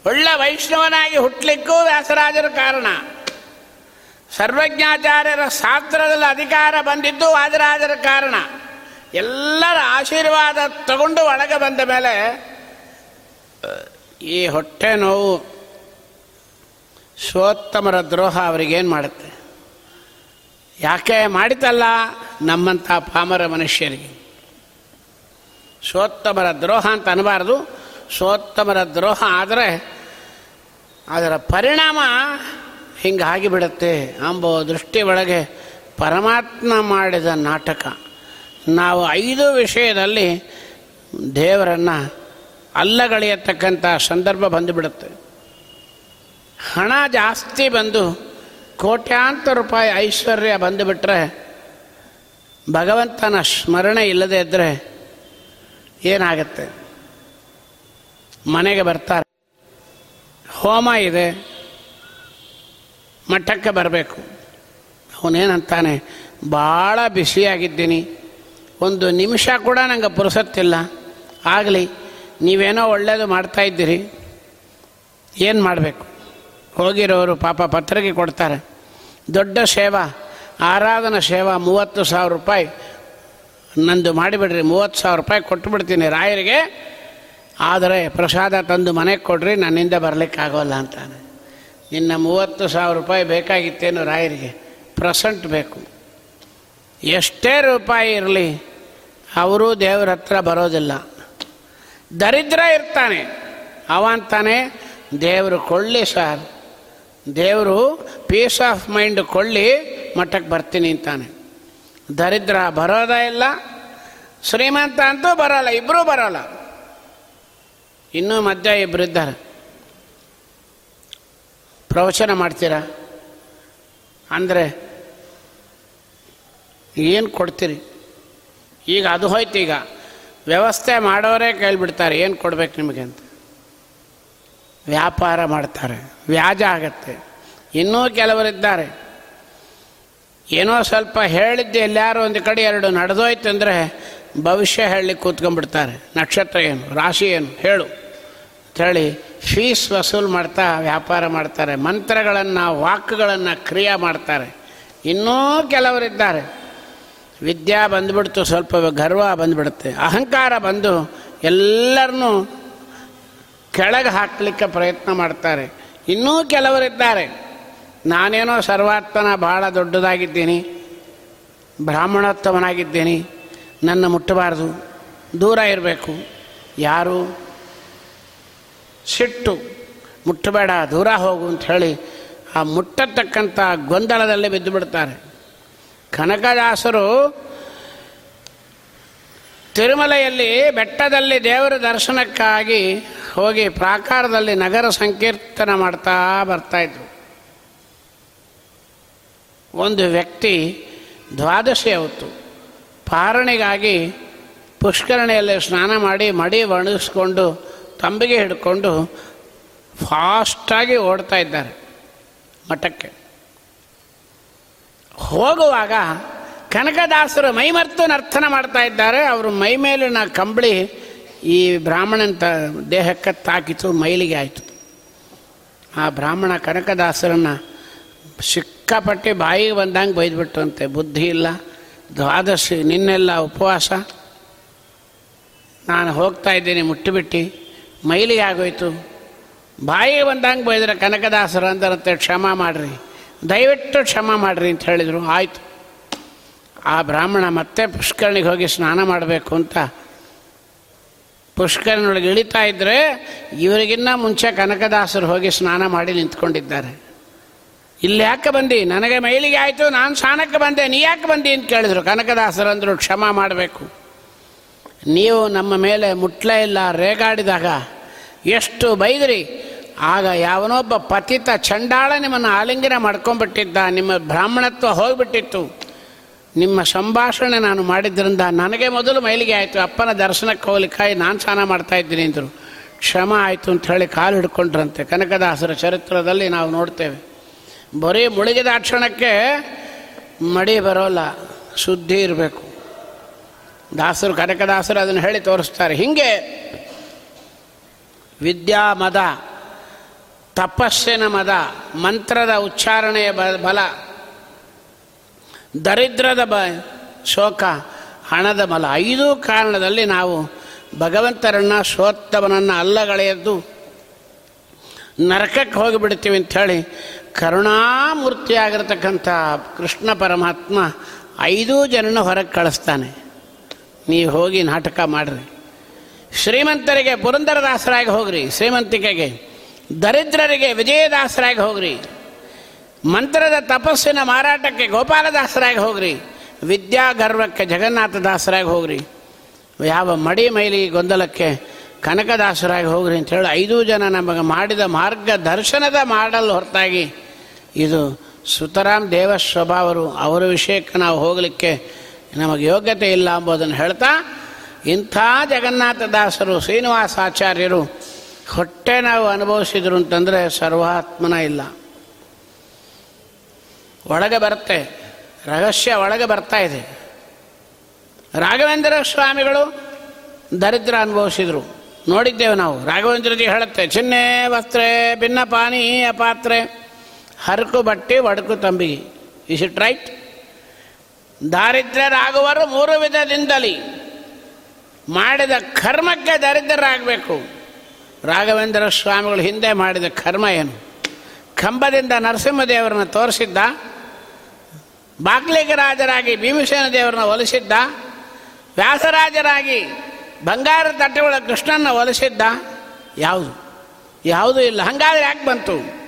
ಒಳ್ಳೆ ವೈಷ್ಣವನಾಗಿ ಹುಟ್ಟಲಿಕ್ಕೂ ವ್ಯಾಸರಾಜರ ಕಾರಣ. ಸರ್ವಜ್ಞಾಚಾರ್ಯರ ಶಾಸ್ತ್ರದಲ್ಲಿ ಅಧಿಕಾರ ಬಂದಿದ್ದು ವಾದರಾಜರ ಕಾರಣ. ಎಲ್ಲರ ಆಶೀರ್ವಾದ ತಗೊಂಡು ಒಳಗೆ ಬಂದ ಮೇಲೆ ಈ ಹೊಟ್ಟೆ ನೋವು ಶೋತ್ತಮರ ದ್ರೋಹ ಅವರಿಗೇನು ಮಾಡುತ್ತೆ? ಯಾಕೆ ಮಾಡಿತಲ್ಲ ನಮ್ಮಂಥ ಪಾಮರ ಮನುಷ್ಯರಿಗೆ? ಸ್ವೋತ್ತಮರ ದ್ರೋಹ ಅಂತ ಅನ್ನಬಾರ್ದು ಸೋತ್ತಮರ ದ್ರೋಹ ಆದರೆ ಅದರ ಪರಿಣಾಮ ಹಿಂಗೆ ಆಗಿಬಿಡುತ್ತೆ ಎಂಬ ದೃಷ್ಟಿ ಒಳಗೆ ಪರಮಾತ್ಮ ಮಾಡಿದ ನಾಟಕ. ನಾವು ಐದು ವಿಷಯದಲ್ಲಿ ದೇವರನ್ನು ಅಲ್ಲಗಳೆಯತಕ್ಕಂಥ ಸಂದರ್ಭ ಬಂದುಬಿಡುತ್ತೆ. ಹಣ ಜಾಸ್ತಿ ಬಂದು ಕೋಟ್ಯಾಂತರ ರೂಪಾಯಿ ಐಶ್ವರ್ಯ ಬಂದುಬಿಟ್ರೆ ಭಗವಂತನ ಸ್ಮರಣೆ ಇಲ್ಲದೇ ಇದ್ದರೆ ಏನಾಗುತ್ತೆ? ಮನೆಗೆ ಬರ್ತಾರೆ. ಹೋಮ ಇದೆ. ಮಠಕ್ಕೆ ಬರಬೇಕು. ಅವನೇನಂತಾನೆ ಭಾಳ ಬಿಸಿಯಾಗಿದ್ದೀನಿ ಒಂದು ನಿಮಿಷ ಕೂಡ ನನಗೆ ಪುರುಸತ್ತಿಲ್ಲ. ಆಗಲಿ, ನೀವೇನೋ ಒಳ್ಳೆಯದು ಮಾಡ್ತಾಯಿದ್ದೀರಿ ಏನು ಮಾಡಬೇಕು? ಹೋಗಿರೋರು ಪಾಪ ಪತ್ರಿಕೆ ಕೊಡ್ತಾರೆ. ದೊಡ್ಡ ಸೇವಾ, ಆರಾಧನಾ ಸೇವಾ, ಮೂವತ್ತು ಸಾವಿರ ರೂಪಾಯಿ. ನಂದು ಮಾಡಿಬಿಡ್ರಿ ಮೂವತ್ತು ಸಾವಿರ ರೂಪಾಯಿ ಕೊಟ್ಟುಬಿಡ್ತೀನಿ ರಾಯರಿಗೆ. ಆದರೆ ಪ್ರಸಾದ ತಂದು ಮನೆಗೆ ಕೊಡ್ರಿ, ನನ್ನಿಂದ ಬರಲಿಕ್ಕಾಗೋಲ್ಲ ಅಂತಾನೆ. ನಿನ್ನ ಮೂವತ್ತು ಸಾವಿರ ರೂಪಾಯಿ ಬೇಕಾಗಿತ್ತೇನು ರಾಯರಿಗೆ? ಪ್ರಸೆಂಟ್ ಬೇಕು. ಎಷ್ಟೇ ರೂಪಾಯಿ ಇರಲಿ, ಅವರು ದೇವ್ರ ಹತ್ರ ಬರೋದಿಲ್ಲ. ದರಿದ್ರ ಇರ್ತಾನೆ. ಅವಂತಾನೆ ದೇವರು ಕೊಳ್ಳಿ ಸರ್. ದೇವರು ಪೀಸ್ ಆಫ್ ಮೈಂಡ್ ಕೊಳ್ಳಿ ಮಠಕ್ಕೆ ಬರ್ತೀನಿ ಅಂತಾನೆ. ದರಿದ್ರ ಬರೋದ ಇಲ್ಲ. ಶ್ರೀಮಂತ ಅಂತೂ ಬರೋಲ್ಲ ಇಬ್ಬರೂ ಬರೋಲ್ಲ. ಇನ್ನೂ ಮಧ್ಯ ಇಬ್ಬರು ಇದ್ದಾರೆ. ಪ್ರವಚನ ಮಾಡ್ತೀರಾ? ಅಂದರೆ, ಏನು ಕೊಡ್ತೀರಿ? ಈಗ ಅದು ಹೋಯ್ತು ಈಗ. ವ್ಯವಸ್ಥೆ ಮಾಡೋರೇ ಕೇಳಿಬಿಡ್ತಾರೆ, ಏನು ಕೊಡ್ಬೇಕು ನಿಮಗೆ ಅಂತ. ವ್ಯಾಪಾರ ಮಾಡ್ತಾರೆ, ವ್ಯಾಜ ಆಗತ್ತೆ. ಇನ್ನೂ ಕೆಲವರಿದ್ದಾರೆ. ಏನೋ ಸ್ವಲ್ಪ ಹೇಳಿದ್ದೆ ಎಲ್ಲಾರು ಒಂದು ಕಡೆ ಎರಡು ನಡೆದೋಯ್ತು ಅಂದರೆ ಭವಿಷ್ಯ ಹೇಳಲಿಕ್ಕೆ ಕೂತ್ಕೊಂಡ್ಬಿಡ್ತಾರೆ. ನಕ್ಷತ್ರ ಏನು, ರಾಶಿ ಏನು, ಹೇಳು. ಅಂಥೇಳಿ ಫೀಸ್ ವಸೂಲು ಮಾಡ್ತಾ ವ್ಯಾಪಾರ ಮಾಡ್ತಾರೆ. ಮಂತ್ರಗಳನ್ನು, ವಾಕ್ಗಳನ್ನು ಕ್ರಿಯೆ ಮಾಡ್ತಾರೆ. ಇನ್ನೂ ಕೆಲವರಿದ್ದಾರೆ. ವಿದ್ಯಾ ಬಂದುಬಿಡ್ತು, ಸ್ವಲ್ಪ ಗರ್ವ ಬಂದ್ಬಿಡುತ್ತೆ. ಅಹಂಕಾರ ಬಂದು ಎಲ್ಲರನ್ನೂ ಕೆಳಗೆ ಹಾಕಲಿಕ್ಕೆ ಪ್ರಯತ್ನ ಮಾಡ್ತಾರೆ. ಇನ್ನೂ ಕೆಲವರಿದ್ದಾರೆ. ನಾನೇನೋ ಸರ್ವಾತ್ಮನ ಭಾಳ ದೊಡ್ಡದಾಗಿದ್ದೀನಿ, ಬ್ರಾಹ್ಮಣೋತ್ತಮನಾಗಿದ್ದೀನಿ, ನನ್ನ ಮುಟ್ಟಬಾರ್ದು, ದೂರ ಇರಬೇಕು. ಯಾರು? ಸಿಟ್ಟು, ಮುಟ್ಟಬೇಡ, ದೂರ ಹೋಗು ಅಂತ ಹೇಳಿ ಆ ಮುಟ್ಟತಕ್ಕಂಥ ಗೊಂದಲದಲ್ಲಿ ಬಿದ್ದು ಬಿಡ್ತಾರೆ ಕನಕದಾಸರು ತಿರುಮಲೆಯಲ್ಲಿ ಬೆಟ್ಟದಲ್ಲಿ ದೇವರ ದರ್ಶನಕ್ಕಾಗಿ ಹೋಗಿ ಪ್ರಾಕಾರದಲ್ಲಿ ನಗರ ಸಂಕೀರ್ತನ ಮಾಡ್ತಾ ಬರ್ತಾಯಿದ್ರು ಒಂದು ವ್ಯಕ್ತಿ ದ್ವಾದಶಿ ಅವತ್ತು ಪಾರಣೆಗಾಗಿ ಪುಷ್ಕರಣಿಯಲ್ಲಿ ಸ್ನಾನ ಮಾಡಿ ಮಡಿ ಒಣಗಿಸ್ಕೊಂಡು ತಂಬಿಗೆ ಹಿಡ್ಕೊಂಡು ಫಾಸ್ಟಾಗಿ ಓಡ್ತಾ ಇದ್ದಾರೆ ಮಠಕ್ಕೆ. ಹೋಗುವಾಗ ಕನಕದಾಸರು ಮೈಮರ್ತು ನರ್ತನ ಮಾಡ್ತಾ ಇದ್ದಾರೆ. ಅವರು ಮೈ ಮೇಲಿನ ಕಂಬಳಿ ಈ ಬ್ರಾಹ್ಮಣನ ತ ದೇಹಕ್ಕೆ ತಾಕಿತು, ಮೈಲಿಗೆ ಆಯಿತು. ಆ ಬ್ರಾಹ್ಮಣ ಕನಕದಾಸರನ್ನು ಸಿಕ್ಕಾಪಟ್ಟೆ ಬಾಯಿಗೆ ಬಂದಂಗೆ ಬೈದ್ಬಿಟ್ರಂತೆ ಬುದ್ಧಿ ಇಲ್ಲ. ದ್ವಾದಶಿ ನಿನ್ನೆಲ್ಲ ಉಪವಾಸ. ನಾನು ಹೋಗ್ತಾ ಇದ್ದೀನಿ, ಮುಟ್ಟಿಬಿಟ್ಟು. ಮೈಲಿಗೆ ಆಗೋಯ್ತು. ಬಾಯಿಗೆ ಬಂದಂಗೆ ಬೈದ್ರೆ ಕನಕದಾಸರು ಅಂದರಂತೆ, ಕ್ಷಮ ಮಾಡಿರಿ. ದಯವಿಟ್ಟು ಕ್ಷಮ ಮಾಡಿರಿ ಅಂತ ಹೇಳಿದರು. ಆಯಿತು. ಆ ಬ್ರಾಹ್ಮಣ ಮತ್ತೆ ಪುಷ್ಕರಣಿಗೆ ಹೋಗಿ ಸ್ನಾನ ಮಾಡಬೇಕು ಅಂತ. ಪುಷ್ಕರನೊಳಗೆ ಇಳಿತಾ ಇದ್ದರೆ ಇವರಿಗಿನ್ನ ಮುಂಚೆ ಕನಕದಾಸರು ಹೋಗಿ ಸ್ನಾನ ಮಾಡಿ ನಿಂತ್ಕೊಂಡಿದ್ದಾರೆ. ಇಲ್ಲಿ ಯಾಕೆ ಬಂದಿ? ನನಗೆ ಮೈಲಿಗೆ ಆಯಿತು, ನಾನು ಸ್ನಾನಕ್ಕೆ ಬಂದೆ. ನೀ ಯಾಕೆ ಬಂದಿ ಅಂತ ಕೇಳಿದ್ರು. ಕನಕದಾಸರು ಅಂದರು, ಕ್ಷಮ ಮಾಡಬೇಕು. ನೀವು ನಮ್ಮ ಮೇಲೆ ಮುಟ್ಲೇ ಇಲ್ಲ, ರೇಗಾಡಿದಾಗ ಎಷ್ಟು ಬೈದ್ರಿ? ಆಗ ಯಾವನೊಬ್ಬ ಪತಿತ ಚಂಡಾಳ ನಿಮ್ಮನ್ನು ಆಲಿಂಗನ ಮಾಡ್ಕೊಂಡ್ಬಿಟ್ಟಿದ್ದ, ನಿಮ್ಮ ಬ್ರಾಹ್ಮಣತ್ವ ಹೋಗಿಬಿಟ್ಟಿತ್ತು. ನಿಮ್ಮ ಸಂಭಾಷಣೆ ನಾನು ಮಾಡಿದ್ರಿಂದ ನನಗೆ ಮೊದಲು ಮೈಲಿಗೆ ಆಯಿತು. ಅಪ್ಪನ ದರ್ಶನಕ್ಕೆ ಹೋಗ್ಲಿಕ್ಕಾಗಿ ನಾನು ಸ್ನಾನ ಮಾಡ್ತಾ ಇದ್ದೀನಿ ಅಂದರು. ಕ್ಷಮ ಆಯಿತು ಅಂತ ಹೇಳಿ ಕಾಲು ಹಿಡ್ಕೊಂಡ್ರಂತೆ. ಕನಕದಾಸರ ಚರಿತ್ರದಲ್ಲಿ ನಾವು ನೋಡ್ತೇವೆ. ಬರೀ ಮುಳುಗಿದ ಕ್ಷಣಕ್ಕೆ ಮಡಿ ಬರೋಲ್ಲ, ಶುದ್ಧಿ ಇರಬೇಕು. ದಾಸರು ಕನಕದಾಸರು ಅದನ್ನು ಹೇಳಿ ತೋರಿಸ್ತಾರೆ. ಹೀಗೆ ವಿದ್ಯಾ ಮದ, ತಪಸ್ಸಿನ ಮದ, ಮಂತ್ರದ ಉಚ್ಚಾರಣೆಯ ಬಲ, ದರಿದ್ರದ ಬ, ಶೋಕ, ಹಣದ ಬಲ ಐದು ಕಾರಣದಲ್ಲಿ ನಾವು ಭಗವಂತರನ್ನ ಶೋತ್ತವನನ್ನು ಅಲ್ಲಗಳೆಯದ್ದು ನರಕಕ್ಕೆ ಹೋಗಿಬಿಡ್ತೀವಿ ಅಂಥೇಳಿ ಕರುಣಾಮೂರ್ತಿಯಾಗಿರ್ತಕ್ಕಂಥ ಕೃಷ್ಣ ಪರಮಾತ್ಮ ಐದೂ ಜನನ ಹೊರಗೆ ಕಳಿಸ್ತಾನೆ. ನೀವು ಹೋಗಿ ನಾಟಕ ಮಾಡಿರಿ. ಶ್ರೀಮಂತರಿಗೆ ಪುರಂದರದಾಸರಾಗಿ ಹೋಗ್ರಿ, ಶ್ರೀಮಂತಿಕೆಗೆ. ದರಿದ್ರರಿಗೆ ವಿಜಯದಾಸರಾಗಿ ಹೋಗ್ರಿ. ಮಂತ್ರದ ತಪಸ್ಸಿನ ಮಾರಾಟಕ್ಕೆ ಗೋಪಾಲದಾಸರಾಗಿ ಹೋಗ್ರಿ. ವಿದ್ಯಾಗರ್ವಕ್ಕೆ ಜಗನ್ನಾಥದಾಸರಾಗಿ ಹೋಗ್ರಿ. ಯಾವ ಮಡಿ ಮೈಲಿ ಗೊಂದಲಕ್ಕೆ ಕನಕದಾಸರಾಗಿ ಹೋಗ್ರಿ ಅಂತೇಳಿ ಐದು ಜನ ನಮಗೆ ಮಾಡಿದ ಮಾರ್ಗದರ್ಶನದ ಮಾಡಲು ಹೊರತಾಗಿ ಇದು ಸುತರಾಮ್ ದೇವ ಸ್ವಭಾವರು, ಅವರ ವಿಷಯಕ್ಕೆ ನಾವು ಹೋಗಲಿಕ್ಕೆ ನಮಗೆ ಯೋಗ್ಯತೆ ಇಲ್ಲ ಎಂಬುದನ್ನು ಹೇಳ್ತಾ, ಇಂಥ ಜಗನ್ನಾಥದಾಸರು ಶ್ರೀನಿವಾಸಾಚಾರ್ಯರು ಹೊಟ್ಟೆ ನಾವು ಅನುಭವಿಸಿದ್ರು ಅಂತಂದರೆ ಸರ್ವಾತ್ಮನ ಇಲ್ಲ. ಒಳಗೆ ಬರುತ್ತೆ, ರಹಸ್ಯ ಒಳಗೆ ಬರ್ತಾ ಇದೆ. ರಾಘವೇಂದ್ರ ಸ್ವಾಮಿಗಳು ದರಿದ್ರ ಅನುಭವಿಸಿದರು. ನೋಡಿದ್ದೇವೆ ನಾವು, ರಾಘವೇಂದ್ರಜಿ ಹೇಳುತ್ತೆ, ಚಿನ್ನೆ ವಸ್ತ್ರೆ, ಭಿನ್ನ ಪಾನಿ ಅಪಾತ್ರೆ ಹರಕು ಬಟ್ಟೆ ಒಡಕು ತಂಬಿಗೆ ಇಸ್ ಇಟ್ ರೈಟ್ ದಾರಿದ್ರ್ಯರಾಗುವರು ಮೂರು ವಿಧದಿಂದಲಿ. ಮಾಡಿದ ಕರ್ಮಕ್ಕೆ ದರಿದ್ರರಾಗಬೇಕು. ರಾಘವೇಂದ್ರ ಸ್ವಾಮಿಗಳು ಹಿಂದೆ ಮಾಡಿದ ಕರ್ಮ ಏನು? ಕಂಬದಿಂದ ನರಸಿಂಹದೇವರನ್ನ ತೋರಿಸಿದ್ದ? ಬಾಗ್ಲಿಗೆ ರಾಜರಾಗಿ ಭೀಮಸೇನ ದೇವರನ್ನ ಒಲಿಸಿದ್ದ ವ್ಯಾಸರಾಜರಾಗಿ ಬಂಗಾರ ತಟ್ಟೆಗಳ ಕೃಷ್ಣನ ಒಲಿಸಿದ್ದ ಯಾವುದು? ಯಾವುದೂ ಇಲ್ಲ. ಹಂಗಾದ್ರೆ ಯಾಕೆ ಬಂತು?